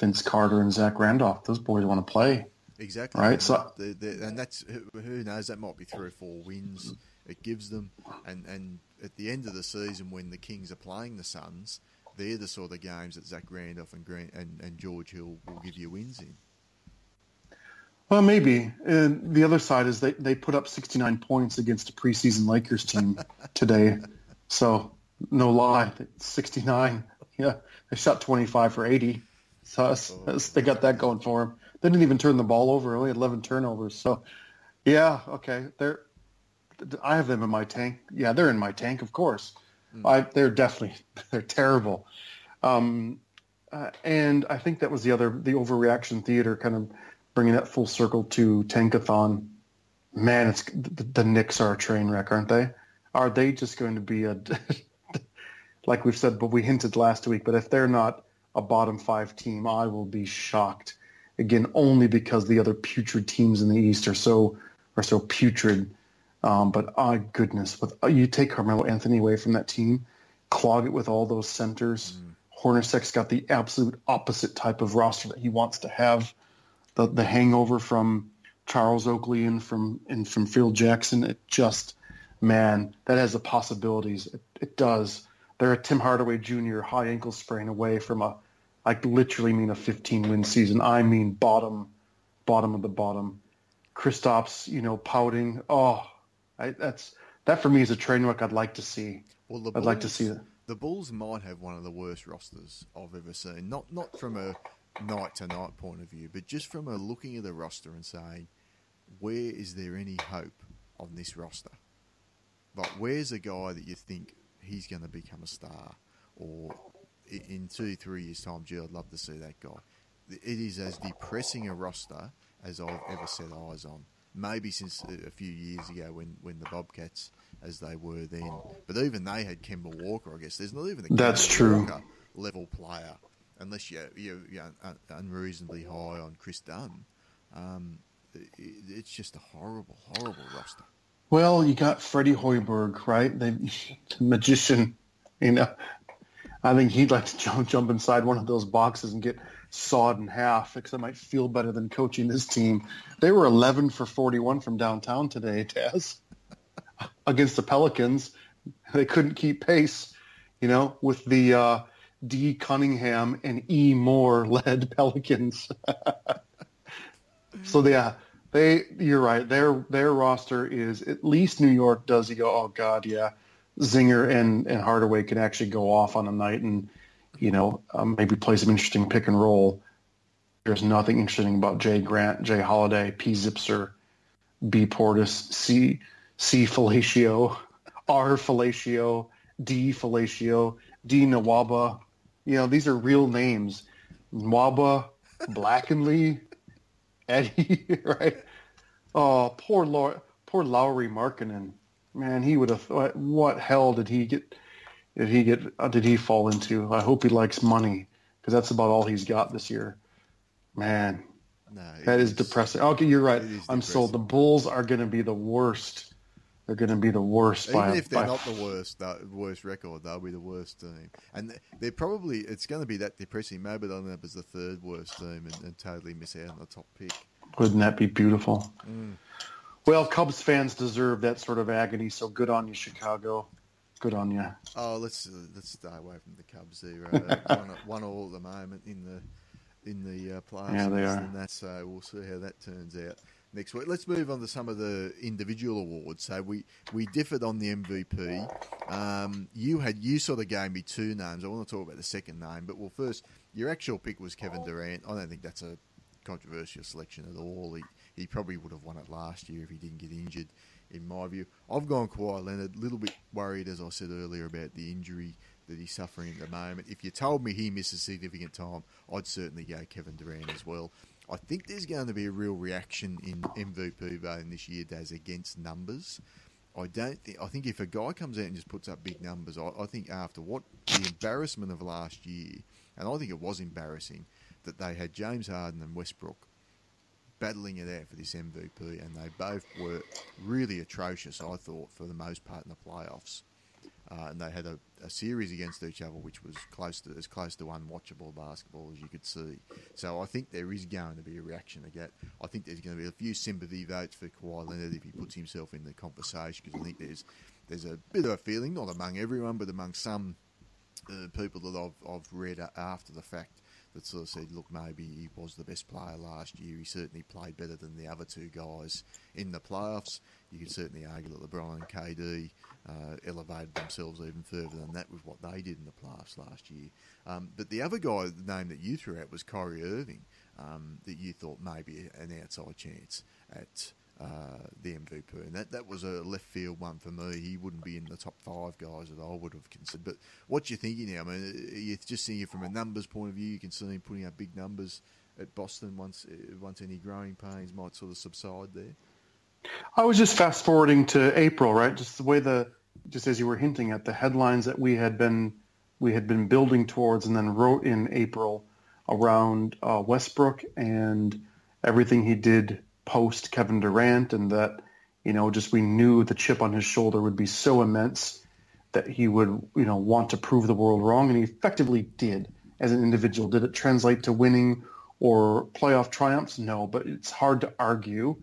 Vince Carter and Zach Randolph. Those boys want to play. Exactly. Right. And so, the, the, and that's who knows. That might be three or four wins it gives them. And and at the end of the season, when the Kings are playing the Suns, they're the sort of games that Zach Randolph and Grant and, and George Hill will give you wins in. Well, maybe. And the other side is they, they put up 69 points against a preseason Lakers team today. So, no lie, 69. Yeah, they shot 25 for 80. So they got that going for them. They didn't even turn the ball over. Only 11 turnovers. So, yeah, okay. They're. I have them in my tank. Yeah, they're in my tank, of course. Mm. I, they're definitely they're terrible. Um, uh, and I think that was the other the overreaction theater kind of bringing that full circle to Tankathon, man, it's the, the Knicks are a train wreck, aren't they? Are they just going to be a like we've said, but we hinted last week? But if they're not a bottom five team, I will be shocked. Again, only because the other putrid teams in the East are so are so putrid. Um, but oh goodness, with uh, you take Carmelo Anthony away from that team, clog it with all those centers. Mm. Hornacek's got the absolute opposite type of roster that he wants to have the the hangover from Charles Oakley and from and from Phil Jackson. It just man, that has the possibilities. It, it does. They're a Tim Hardaway Jr. high ankle sprain away from a I literally mean a 15 win season. I mean bottom bottom of the bottom. Kristaps, you know, pouting. Oh, I, that's that for me is a train wreck I'd like to see. Well, I'd Bulls, like to see. The Bulls might have one of the worst rosters I've ever seen. Not not from a night to night point of view, but just from a looking at the roster and saying, where is there any hope on this roster? Like, where's a guy that you think he's going to become a star? Or in two, three years' time, gee, I'd love to see that guy. It is as depressing a roster as I've ever set eyes on. Maybe since a few years ago when, when the Bobcats, as they were then, but even they had Kemba Walker. I guess there's not even a that's Kemba true Walker level player unless you're, you're, you're unreasonably high on Kris Dunn. Um, it, it's just a horrible, horrible roster. Well, you got Freddie Hoiberg, right? The, the magician, you know, I think he'd like to jump jump inside one of those boxes and get sawed in half because I might feel better than coaching this team. They were 11 for 41 from downtown today, Taz, against the Pelicans. They couldn't keep pace, you know, with the uh, D. Cunningham and E. Moore led Pelicans. so yeah, they you're right. Their their roster is at least New York does. You go, oh God, yeah. Zinger and, and Hardaway can actually go off on a night and, you know, um, maybe play some interesting pick and roll. There's nothing interesting about Jay Grant, Jay Holiday, P. Zipser, B. Portis, C. C. Fellatio, R. Fellatio, D. Fellatio, D. Nwaba. You know, these are real names. Nwaba, Blackenly, Eddie, right? Oh, poor Laur- poor Lauri Markkanen man, he would have. Thought, what hell did he get? Did he get? Uh, did he fall into? I hope he likes money because that's about all he's got this year. Man, no, that is, is, depressing. Okay, you're right. I'm sold. The Bulls are going to be the worst. They're going to be the worst. Even by, if they're by, not the worst, the worst record, they'll be the worst team. And they're probably it's going to be that depressing. Maybe they'll end up as the third worst team and, and totally miss out on the top pick. Wouldn't that be beautiful? Mm. Well, Cubs fans deserve that sort of agony, so good on you, Chicago. Good on you. Oh, let's uh, let's stay away from the Cubs. They're uh, one, one, all at the moment in the in the uh, playoffs. Yeah, they are. And that's so we'll see how that turns out next week. Let's move on to some of the individual awards. So we, we differed on the MVP. Um, you had you sort of gave me two names. I want to talk about the second name, but well, first your actual pick was Kevin Durant. I don't think that's a controversial selection at all. He, he probably would have won it last year if he didn't get injured, in my view. I've gone Kawhi Leonard, a little bit worried, as I said earlier, about the injury that he's suffering at the moment. If you told me he misses significant time, I'd certainly go Kevin Durant as well. I think there's going to be a real reaction in MVP voting this year, Daz, against numbers. I don't think. I think if a guy comes out and just puts up big numbers, I, I think after what the embarrassment of last year, and I think it was embarrassing that they had James Harden and Westbrook battling it out for this MVP, and they both were really atrocious. I thought for the most part in the playoffs, uh, and they had a, a, series against each other which was close to as close to unwatchable basketball as you could see. So I think there is going to be a reaction to get. I think there's going to be a few sympathy votes for Kawhi Leonard if he puts himself in the conversation because I think there's there's a bit of a feeling, not among everyone, but among some uh, people that I've, I've read after the fact that sort of said, look, maybe he was the best player last year. He certainly played better than the other two guys in the playoffs. You could certainly argue that LeBron and KD uh, elevated themselves even further than that with what they did in the playoffs last year. Um, but the other guy, the name that you threw out was Kyrie Irving, um, that you thought maybe an outside chance at uh, the MVP, and that, that was a left field one for me. He wouldn't be in the top five guys that I would have considered. But what you thinking now? I mean, you're just seeing it from a numbers point of view. You can see him putting up big numbers at Boston once uh, once any growing pains might sort of subside there. I was just fast forwarding to April, right? Just the way the just as you were hinting at the headlines that we had been we had been building towards, and then wrote in April around uh, Westbrook and everything he did post Kevin Durant and that, you know, just we knew the chip on his shoulder would be so immense that he would, you know, want to prove the world wrong. And he effectively did as an individual. Did it translate to winning or playoff triumphs? No, but it's hard to argue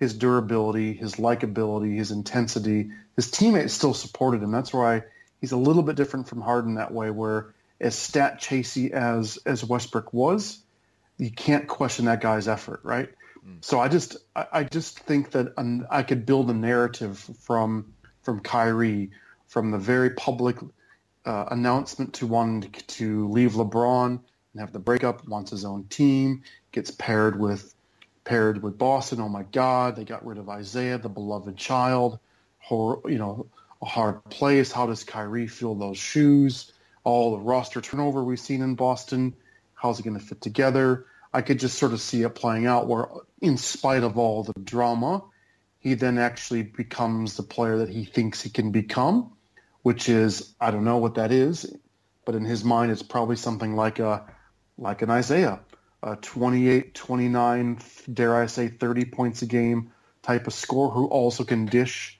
his durability, his likability, his intensity. His teammates still supported him. That's why he's a little bit different from Harden that way, where as stat chasey as as Westbrook was, you can't question that guy's effort, right? Mm. So I just I just think that I could build a narrative from from Kyrie from the very public uh, announcement to wanting to leave LeBron and have the breakup, wants his own team, gets paired with paired with Boston. Oh my God, they got rid of Isaiah, the beloved child. Hor- you know, a hard place. How does Kyrie fill those shoes? All the roster turnover we've seen in Boston. How's it going to fit together? I could just sort of see it playing out where, in spite of all the drama, he then actually becomes the player that he thinks he can become, which is I don't know what that is, but in his mind it's probably something like a like an Isaiah, a 28, 29, dare I say 30 points a game type of score who also can dish,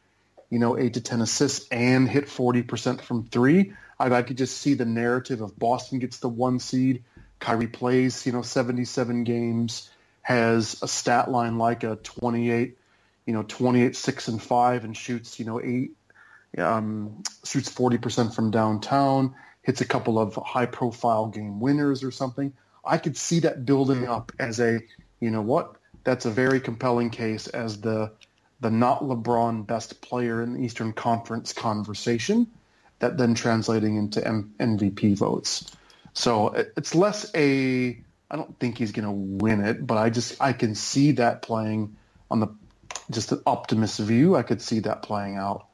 you know, 8 to 10 assists and hit 40% from 3. I, I could just see the narrative of Boston gets the one seed, Kyrie plays, you know, 77 games, has a stat line like a 28, you know, 28, 6 and 5 and shoots, you know, 8, um, shoots 40% from downtown, hits a couple of high profile game winners or something. I could see that building up as a, you know what, that's a very compelling case as the the not LeBron best player in the Eastern Conference conversation that then translating into M- MVP votes. So it's less a I don't think he's going to win it, but I just I can see that playing on the just an optimist view. I could see that playing out.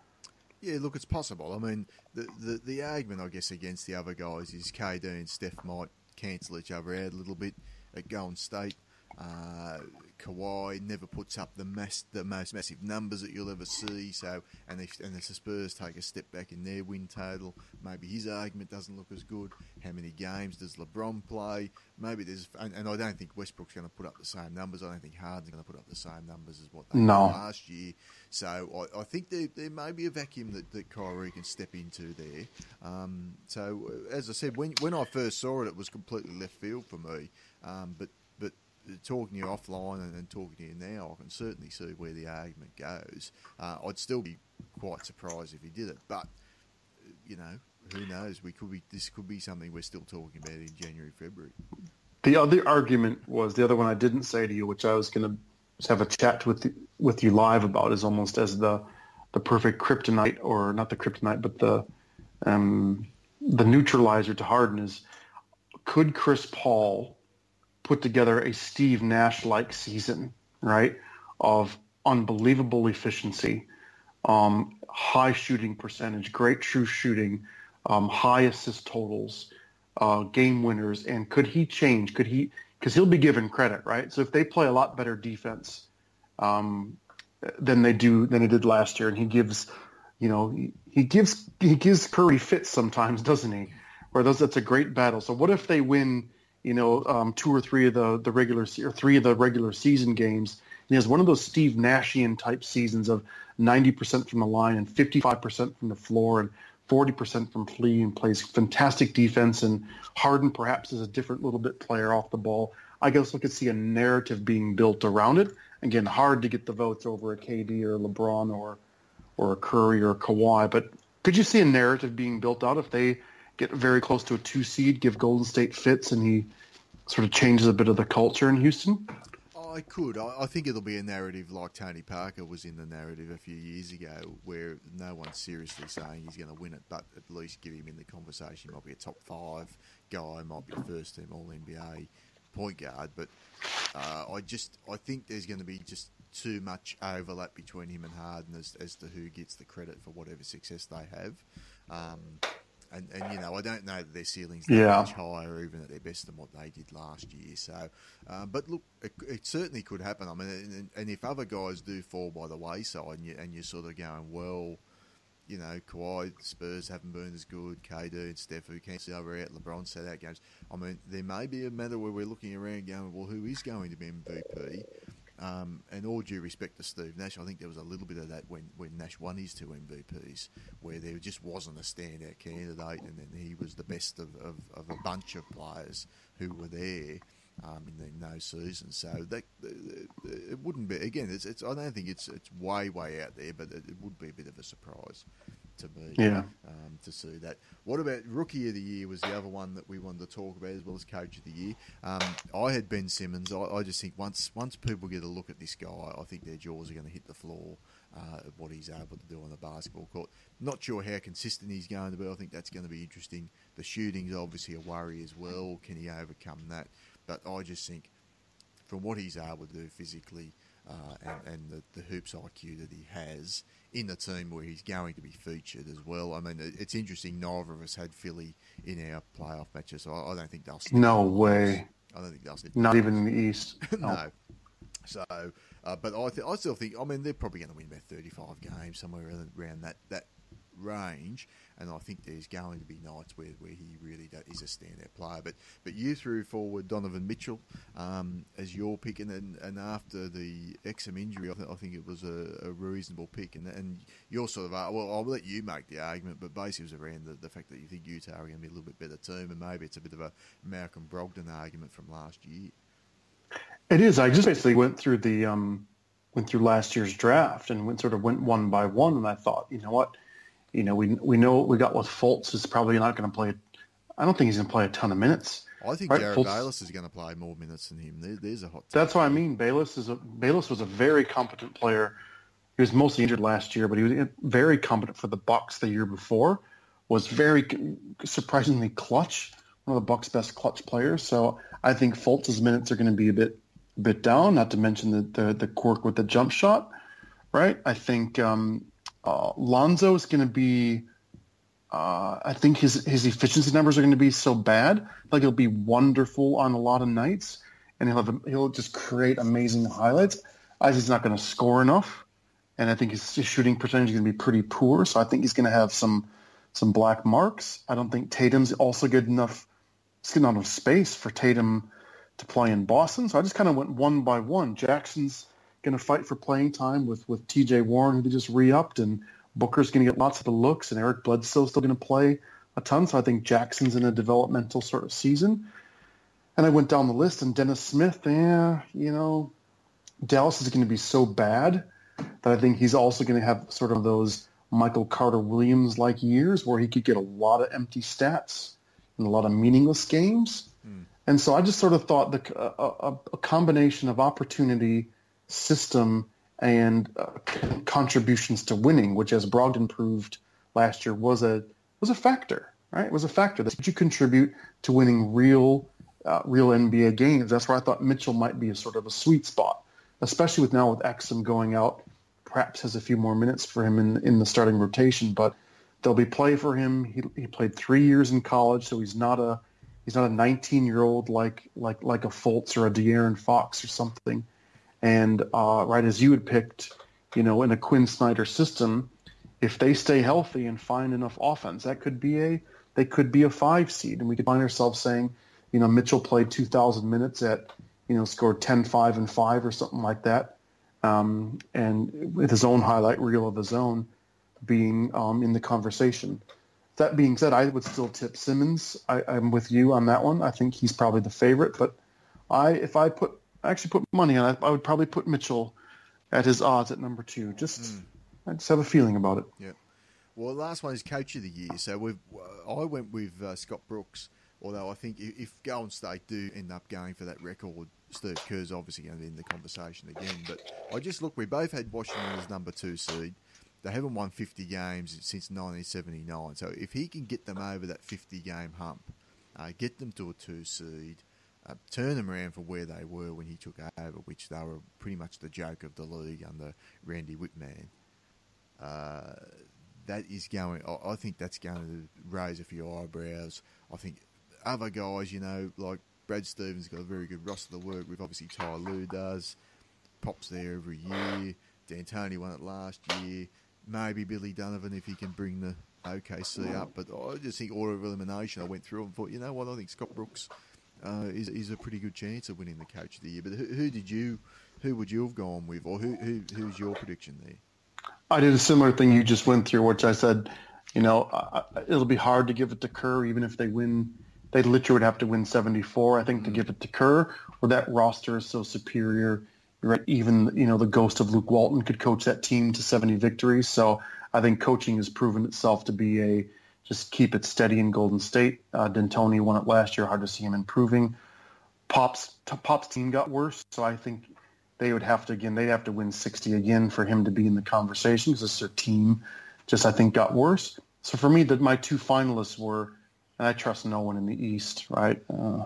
Yeah, look, it's possible. I mean, the, the the argument I guess against the other guys is KD and Steph might cancel each other out a little bit at Golden State. Uh, Kawhi never puts up the mass, the most massive numbers that you'll ever see. So, and if and if the Spurs take a step back in their win total, maybe his argument doesn't look as good. How many games does LeBron play? Maybe there's, and, and I don't think Westbrook's going to put up the same numbers. I don't think Harden's going to put up the same numbers as what they no. did last year. So, I, I think there, there may be a vacuum that, that Kyrie can step into there. Um, so, as I said, when when I first saw it, it was completely left field for me. Um, but talking to you offline and, and, talking to you now, I can certainly see where the argument goes. Uh, I'd still be quite surprised if he did it, but you know, who knows? We could be. This could be something we're still talking about in January, February. The other argument was the other one I didn't say to you, which I was going to have a chat with with you live about, is almost as the the perfect kryptonite, or not the kryptonite, but the um, the neutralizer to Harden is could Chris Paul put together a Steve Nash-like season, right, of unbelievable efficiency, um, high shooting percentage, great true shooting, um, high assist totals, uh, game winners, and could he change? Could he? Because he'll be given credit, right? So if they play a lot better defense um, than they do than they did last year, and he gives, you know, he, he gives he gives Curry fits sometimes, doesn't he? Where those that's a great battle. So what if they win? You know, um, two or three of the, the regular or three of the regular season games. he has one of those Steve Nashian type seasons of 90% from the line and 55% from the floor and 40% from flea and plays fantastic defense. And Harden perhaps is a different little bit player off the ball. I guess we could see a narrative being built around it. Again, hard to get the votes over a KD or LeBron or or a Curry or a Kawhi, but could you see a narrative being built out if they get very close to a two seed, give Golden State fits, and he sort of changes a bit of the culture in Houston? I could. I, think it'll be a narrative like Tony Parker was in the narrative a few years ago, where no one's seriously saying he's going to win it, but at least give him in the conversation. He might be a top five guy, might be first team All NBA point guard, but uh, I just I think there's going to be just too much overlap between him and Harden as, as to who gets the credit for whatever success they have. Um, and, and you know, I don't know that their ceilings that yeah. much higher, even at their best, than what they did last year. So, uh, but look, it, it, certainly could happen. I mean, and, and, if other guys do fall by the wayside, and, you, and you're sort of going, well, you know, Kawhi, Spurs haven't been as good. KD and Steph, who can't see over out. LeBron set out games. I mean, there may be a matter where we're looking around going, well, who is going to be MVP? Um, and all due respect to Steve Nash, I think there was a little bit of that when, when Nash won his two MVPs, where there just wasn't a standout candidate, and then he was the best of, of, of a bunch of players who were there um, in, the, in those seasons. So that it wouldn't be again. It's, it's I don't think it's it's way way out there, but it, it would be a bit of a surprise to me. Yeah. Um, to see that. What about rookie of the year was the other one that we wanted to talk about as well as coach of the year. Um, I had Ben Simmons. I, I, just think once once people get a look at this guy, I think their jaws are going to hit the floor. Uh, of what he's able to do on the basketball court. Not sure how consistent he's going to be. I think that's going to be interesting. The shooting's obviously a worry as well. Can he overcome that? But I just think from what he's able to do physically uh, and, and the, the hoops IQ that he has, in the team where he's going to be featured as well. I mean, it's interesting. Neither of us had Philly in our playoff matches, so I, don't think they'll. No way. I don't think they'll. Not even in the East. no. no. So, uh, but I, th- I still think. I mean, they're probably going to win about thirty-five games somewhere around that that range. And I think there's going to be nights where, where he really is a standout player. But but you threw forward Donovan Mitchell um, as your pick, and, and, and after the Exum injury, I, th- I think it was a, a, reasonable pick. And and you're sort of uh, well, I'll let you make the argument, but basically it was around the, the fact that you think Utah are going to be a little bit better team, and maybe it's a bit of a Malcolm Brogdon argument from last year. It is. I just basically went through the um, went through last year's draft and went sort of went one by one, and I thought, you know what, you know, we we know what we got with Fultz is probably not going to play. I don't think he's going to play a ton of minutes. I think right? Jared Fultz, Bayless is going to play more minutes than him. There, there's a hot. That's what I mean. Bayless is a Bayless was a very competent player. He was mostly injured last year, but he was very competent for the Bucks the year before. Was very surprisingly clutch. One of the Bucks' best clutch players. So I think Fultz's minutes are going to be a bit a bit down. Not to mention the the, the quirk with the jump shot. Right. I think um, uh, Lonzo is going to be. Uh, I think his his efficiency numbers are going to be so bad. Like he'll be wonderful on a lot of nights, and he'll have he'll just create amazing highlights. I he's not going to score enough, and I think his, his shooting percentage is going to be pretty poor. So I think he's going to have some some black marks. I don't think Tatum's also good enough. It's good enough space for Tatum to play in Boston. So I just kind of went one by one. Jackson's going to fight for playing time with, with TJ Warren, who just re-upped, and Booker's going to get lots of the looks, and Eric Bledsoe's still going to play a ton. So I think Jackson's in a developmental sort of season. And I went down the list, and Dennis Smith, yeah, you know, Dallas is going to be so bad that I think he's also going to have sort of those Michael Carter Williams like years where he could get a lot of empty stats and a lot of meaningless games. Mm. And so I just sort of thought the, a, a, combination of opportunity, system, and uh, contributions to winning, which as Brogdon proved last year was a was a factor, right? It was a factor that you contribute to winning real uh, real NBA games. That's where I thought Mitchell might be a sort of a sweet spot, especially with now with Exum going out, perhaps has a few more minutes for him in in the starting rotation, but there'll be play for him. He, he played three years in college, so he's not a He's not a 19 year old like like like a Fultz or a De'Aaron Fox or something. And uh, right as you had picked, you know, in a Quin Snyder system, if they stay healthy and find enough offense, that could be a they could be a five seed, and we could find ourselves saying, you know, Mitchell played 2,000 minutes at, you know, scored 10, 5, and 5 or something like that, um, and with his own highlight reel of his own being um, in the conversation. That being said, I would still tip Simmons. I, am with you on that one. I think he's probably the favorite, but I if I put I actually put money on it, I would probably put Mitchell at his odds at number two. Just mm. I just have a feeling about it. Yeah. Well, the last one is coach of the year. So we've uh, I went with uh, Scott Brooks. Although I think if Golden State do end up going for that record, Steve Kerr's obviously going to be in the conversation again. But I just look, we both had Washington as number two seed. They haven't won 50 games since 1979. So if he can get them over that 50 game hump, uh, get them to a two seed, uh, turn them around from where they were when he took over, which they were pretty much the joke of the league under Randy Wittman. Uh, that is going. I, I think that's going to raise a few eyebrows. I think other guys, you know, like Brad Stevens got a very good roster to work with. Obviously, Ty Lue does. Pops there every year. D'Antoni won it last year maybe Billy Donovan if he can bring the OKC up. But I just think order of elimination, I went through and thought, you know what, I think Scott Brooks uh, is is a pretty good chance of winning the Coach of the Year. But who, who did you, who would you have gone with, or who, who who's your prediction there? I did a similar thing you just went through, which I said, you know, uh, it'll be hard to give it to Kerr, even if they win. They literally would have to win 74, I think, mm-hmm. to give it to Kerr, or that roster is so superior right? Even you know the ghost of Luke Walton could coach that team to 70 victories. So I think coaching has proven itself to be a just keep it steady in Golden State. Uh, D'Antoni won it last year. Hard to see him improving. Pop's Pop's team got worse, so I think they would have to again they'd have to win 60 again for him to be in the conversation because their team just I think got worse. So for me, that my two finalists were, and I trust no one in the East, right? Uh,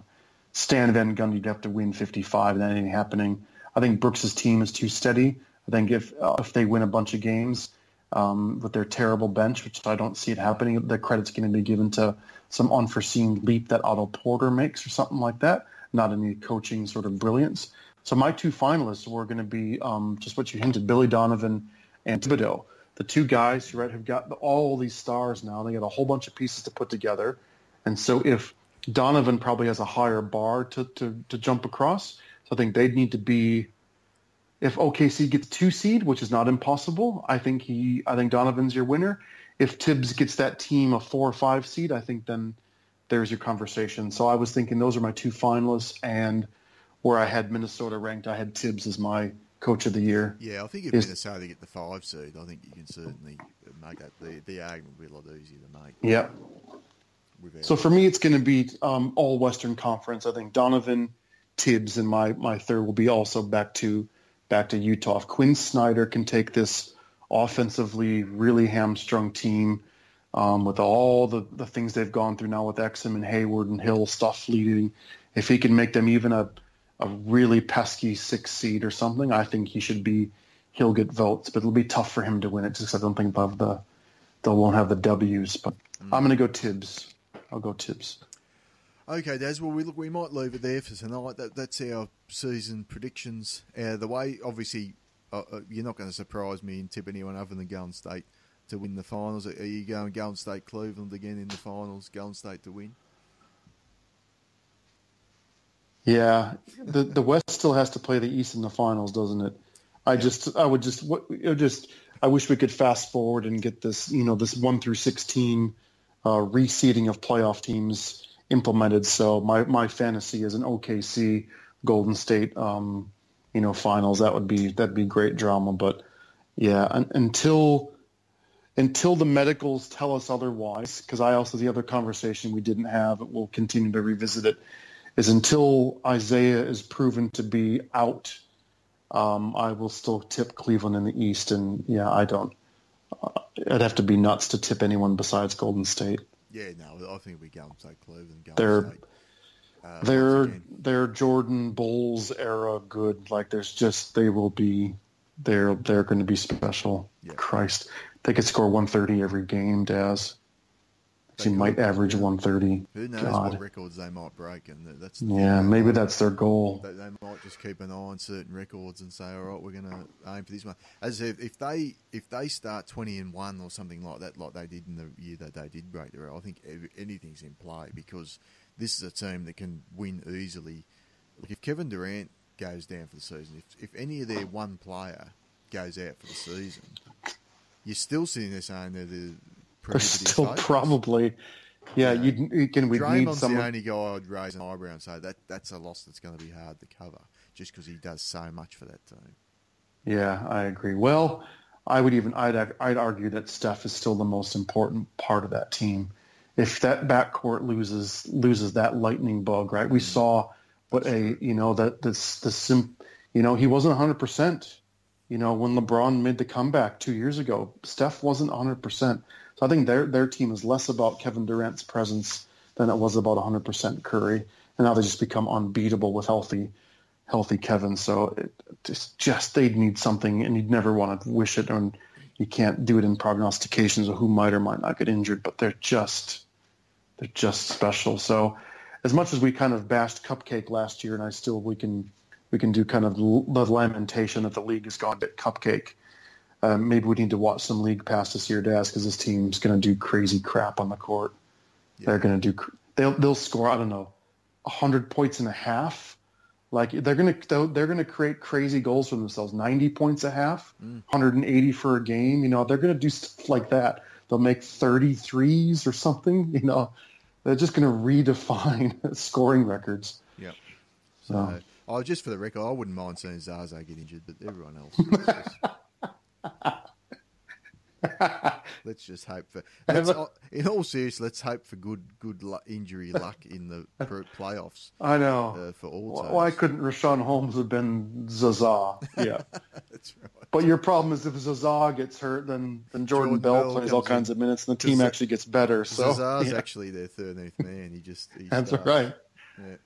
Stan Van Gundy would have to win 55, and that ain't happening. I think Brooks's team is too steady. I think if uh, if they win a bunch of games um, with their terrible bench, which I don't see it happening, the credit's going to be given to some unforeseen leap that Otto Porter makes or something like that, not any coaching sort of brilliance. So my two finalists were going to be um, just what you hinted, Billy Donovan and Thibodeau. the two guys, who right, have got all these stars now. They got a whole bunch of pieces to put together. And so if Donovan probably has a higher bar to, to, to jump across, so I think they'd need to be if OKC gets two seed, which is not impossible, I think he I think Donovan's your winner. If Thibs gets that team a four or five seed, I think then there's your conversation. So I was thinking those are my two finalists and where I had Minnesota ranked, I had Thibs as my coach of the year. Yeah, I think if is, Minnesota get the five seed, I think you can certainly make that the, the argument will be a lot easier to make. Yeah. So for me, it's going to be um, all Western Conference. I think Donovan, Thibs, and my my third will be also back to back to Utah. If Quin Snyder can take this offensively really hamstrung team um, with all the, the things they've gone through now with Exum and Hayward and Hill stuff leading, if he can make them even a a really pesky six seed or something, I think he should be. He'll get votes, but it'll be tough for him to win it. Just I don't think above the they won't have the W's. But mm. I'm going to go Thibs. I'll go Thibs. Okay, Daz. Well, we look, we might leave it there for tonight. That, that's our season predictions. Uh, the way, obviously, uh, uh, you're not going to surprise me and tip anyone other than Golden State to win the finals. Are you going Golden State Cleveland again in the finals? Golden State to win. Yeah, the the West still has to play the East in the finals, doesn't it? I yeah. just I would just what just I wish we could fast forward and get this you know this one through sixteen uh, reseeding of playoff teams implemented. So my my fantasy is an OKC Golden State um, you know finals. That would be that'd be great drama. But yeah, un- until until the medicals tell us otherwise, because I also the other conversation we didn't have, we'll continue to revisit it is until Isaiah is proven to be out, um, I will still tip Cleveland in the East. And yeah, I don't. Uh, it'd have to be nuts to tip anyone besides Golden State. Yeah, no, I think we go say Cleveland. Golden they're State. Uh, they're they're Jordan Bulls era good. Like there's just they will be they're they're going to be special. Yeah. Christ, they could score 130 every game, Daz. She might average 130. Who knows God. what records they might break, and that's yeah, maybe that's their goal. They, they, might just keep an eye on certain records and say, all right, we're going to aim for this one. As if, if they if they start 20 and one or something like that, like they did in the year that they did break the record, I think anything's in play because this is a team that can win easily. Look, if Kevin Durant goes down for the season, if if any of their one player goes out for the season, you're still sitting there saying that they're still probably. Yeah. You, you can. We Draymond's someone... the only guy I'd raise an eyebrow and say that that's a loss that's going to be hard to cover, just because he does so much for that team. Yeah, I agree. Well, I would even I'd I'd argue that Steph is still the most important part of that team. If that backcourt loses loses that lightning bug, right? We mm. saw what a you know that this the sim, you know he wasn't 100 percent. You know when LeBron made the comeback two years ago, Steph wasn't 100 percent. So I think their their team is less about Kevin Durant's presence than it was about 100% Curry, and now they just become unbeatable with healthy healthy Kevin. So it, it's just they'd need something, and you'd never want to wish it, and you can't do it in prognostications of who might or might not get injured. But they're just they're just special. So as much as we kind of bashed Cupcake last year, and I still we can we can do kind of the lamentation that the league has gone a bit Cupcake um, maybe we need to watch some league pass this year, Daz, because this team's going to do crazy crap on the court. Yeah. They're going to do. They'll they'll score. I don't know, hundred points and a half. Like they're going to they're going to create crazy goals for themselves. Ninety points a half, mm. 180 for a game. You know they're going to do stuff like that. They'll make 30 threes or something. You know, they're just going to redefine scoring records. Yeah. So, uh, oh, just for the record, I wouldn't mind seeing Zaza get injured, but everyone else. let's just hope for. in all seriousness, let's hope for good, good luck, injury luck in the playoffs. I know uh, for all. Why, why couldn't Richaun Holmes have been Zaza? Yeah, that's right. But your problem is if Zaza gets hurt, then then Jordan, Jordan Bell, Bell plays all kinds in. of minutes, and the team actually gets better. So Zaza's yeah. actually their thirteenth man. He just he that's starts. right. Yeah.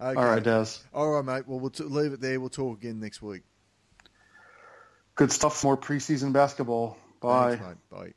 Okay. All right, Des. All right, mate. Well, we'll t- leave it there. We'll talk again next week. Good stuff. More preseason basketball. Bye. Thanks, Bye.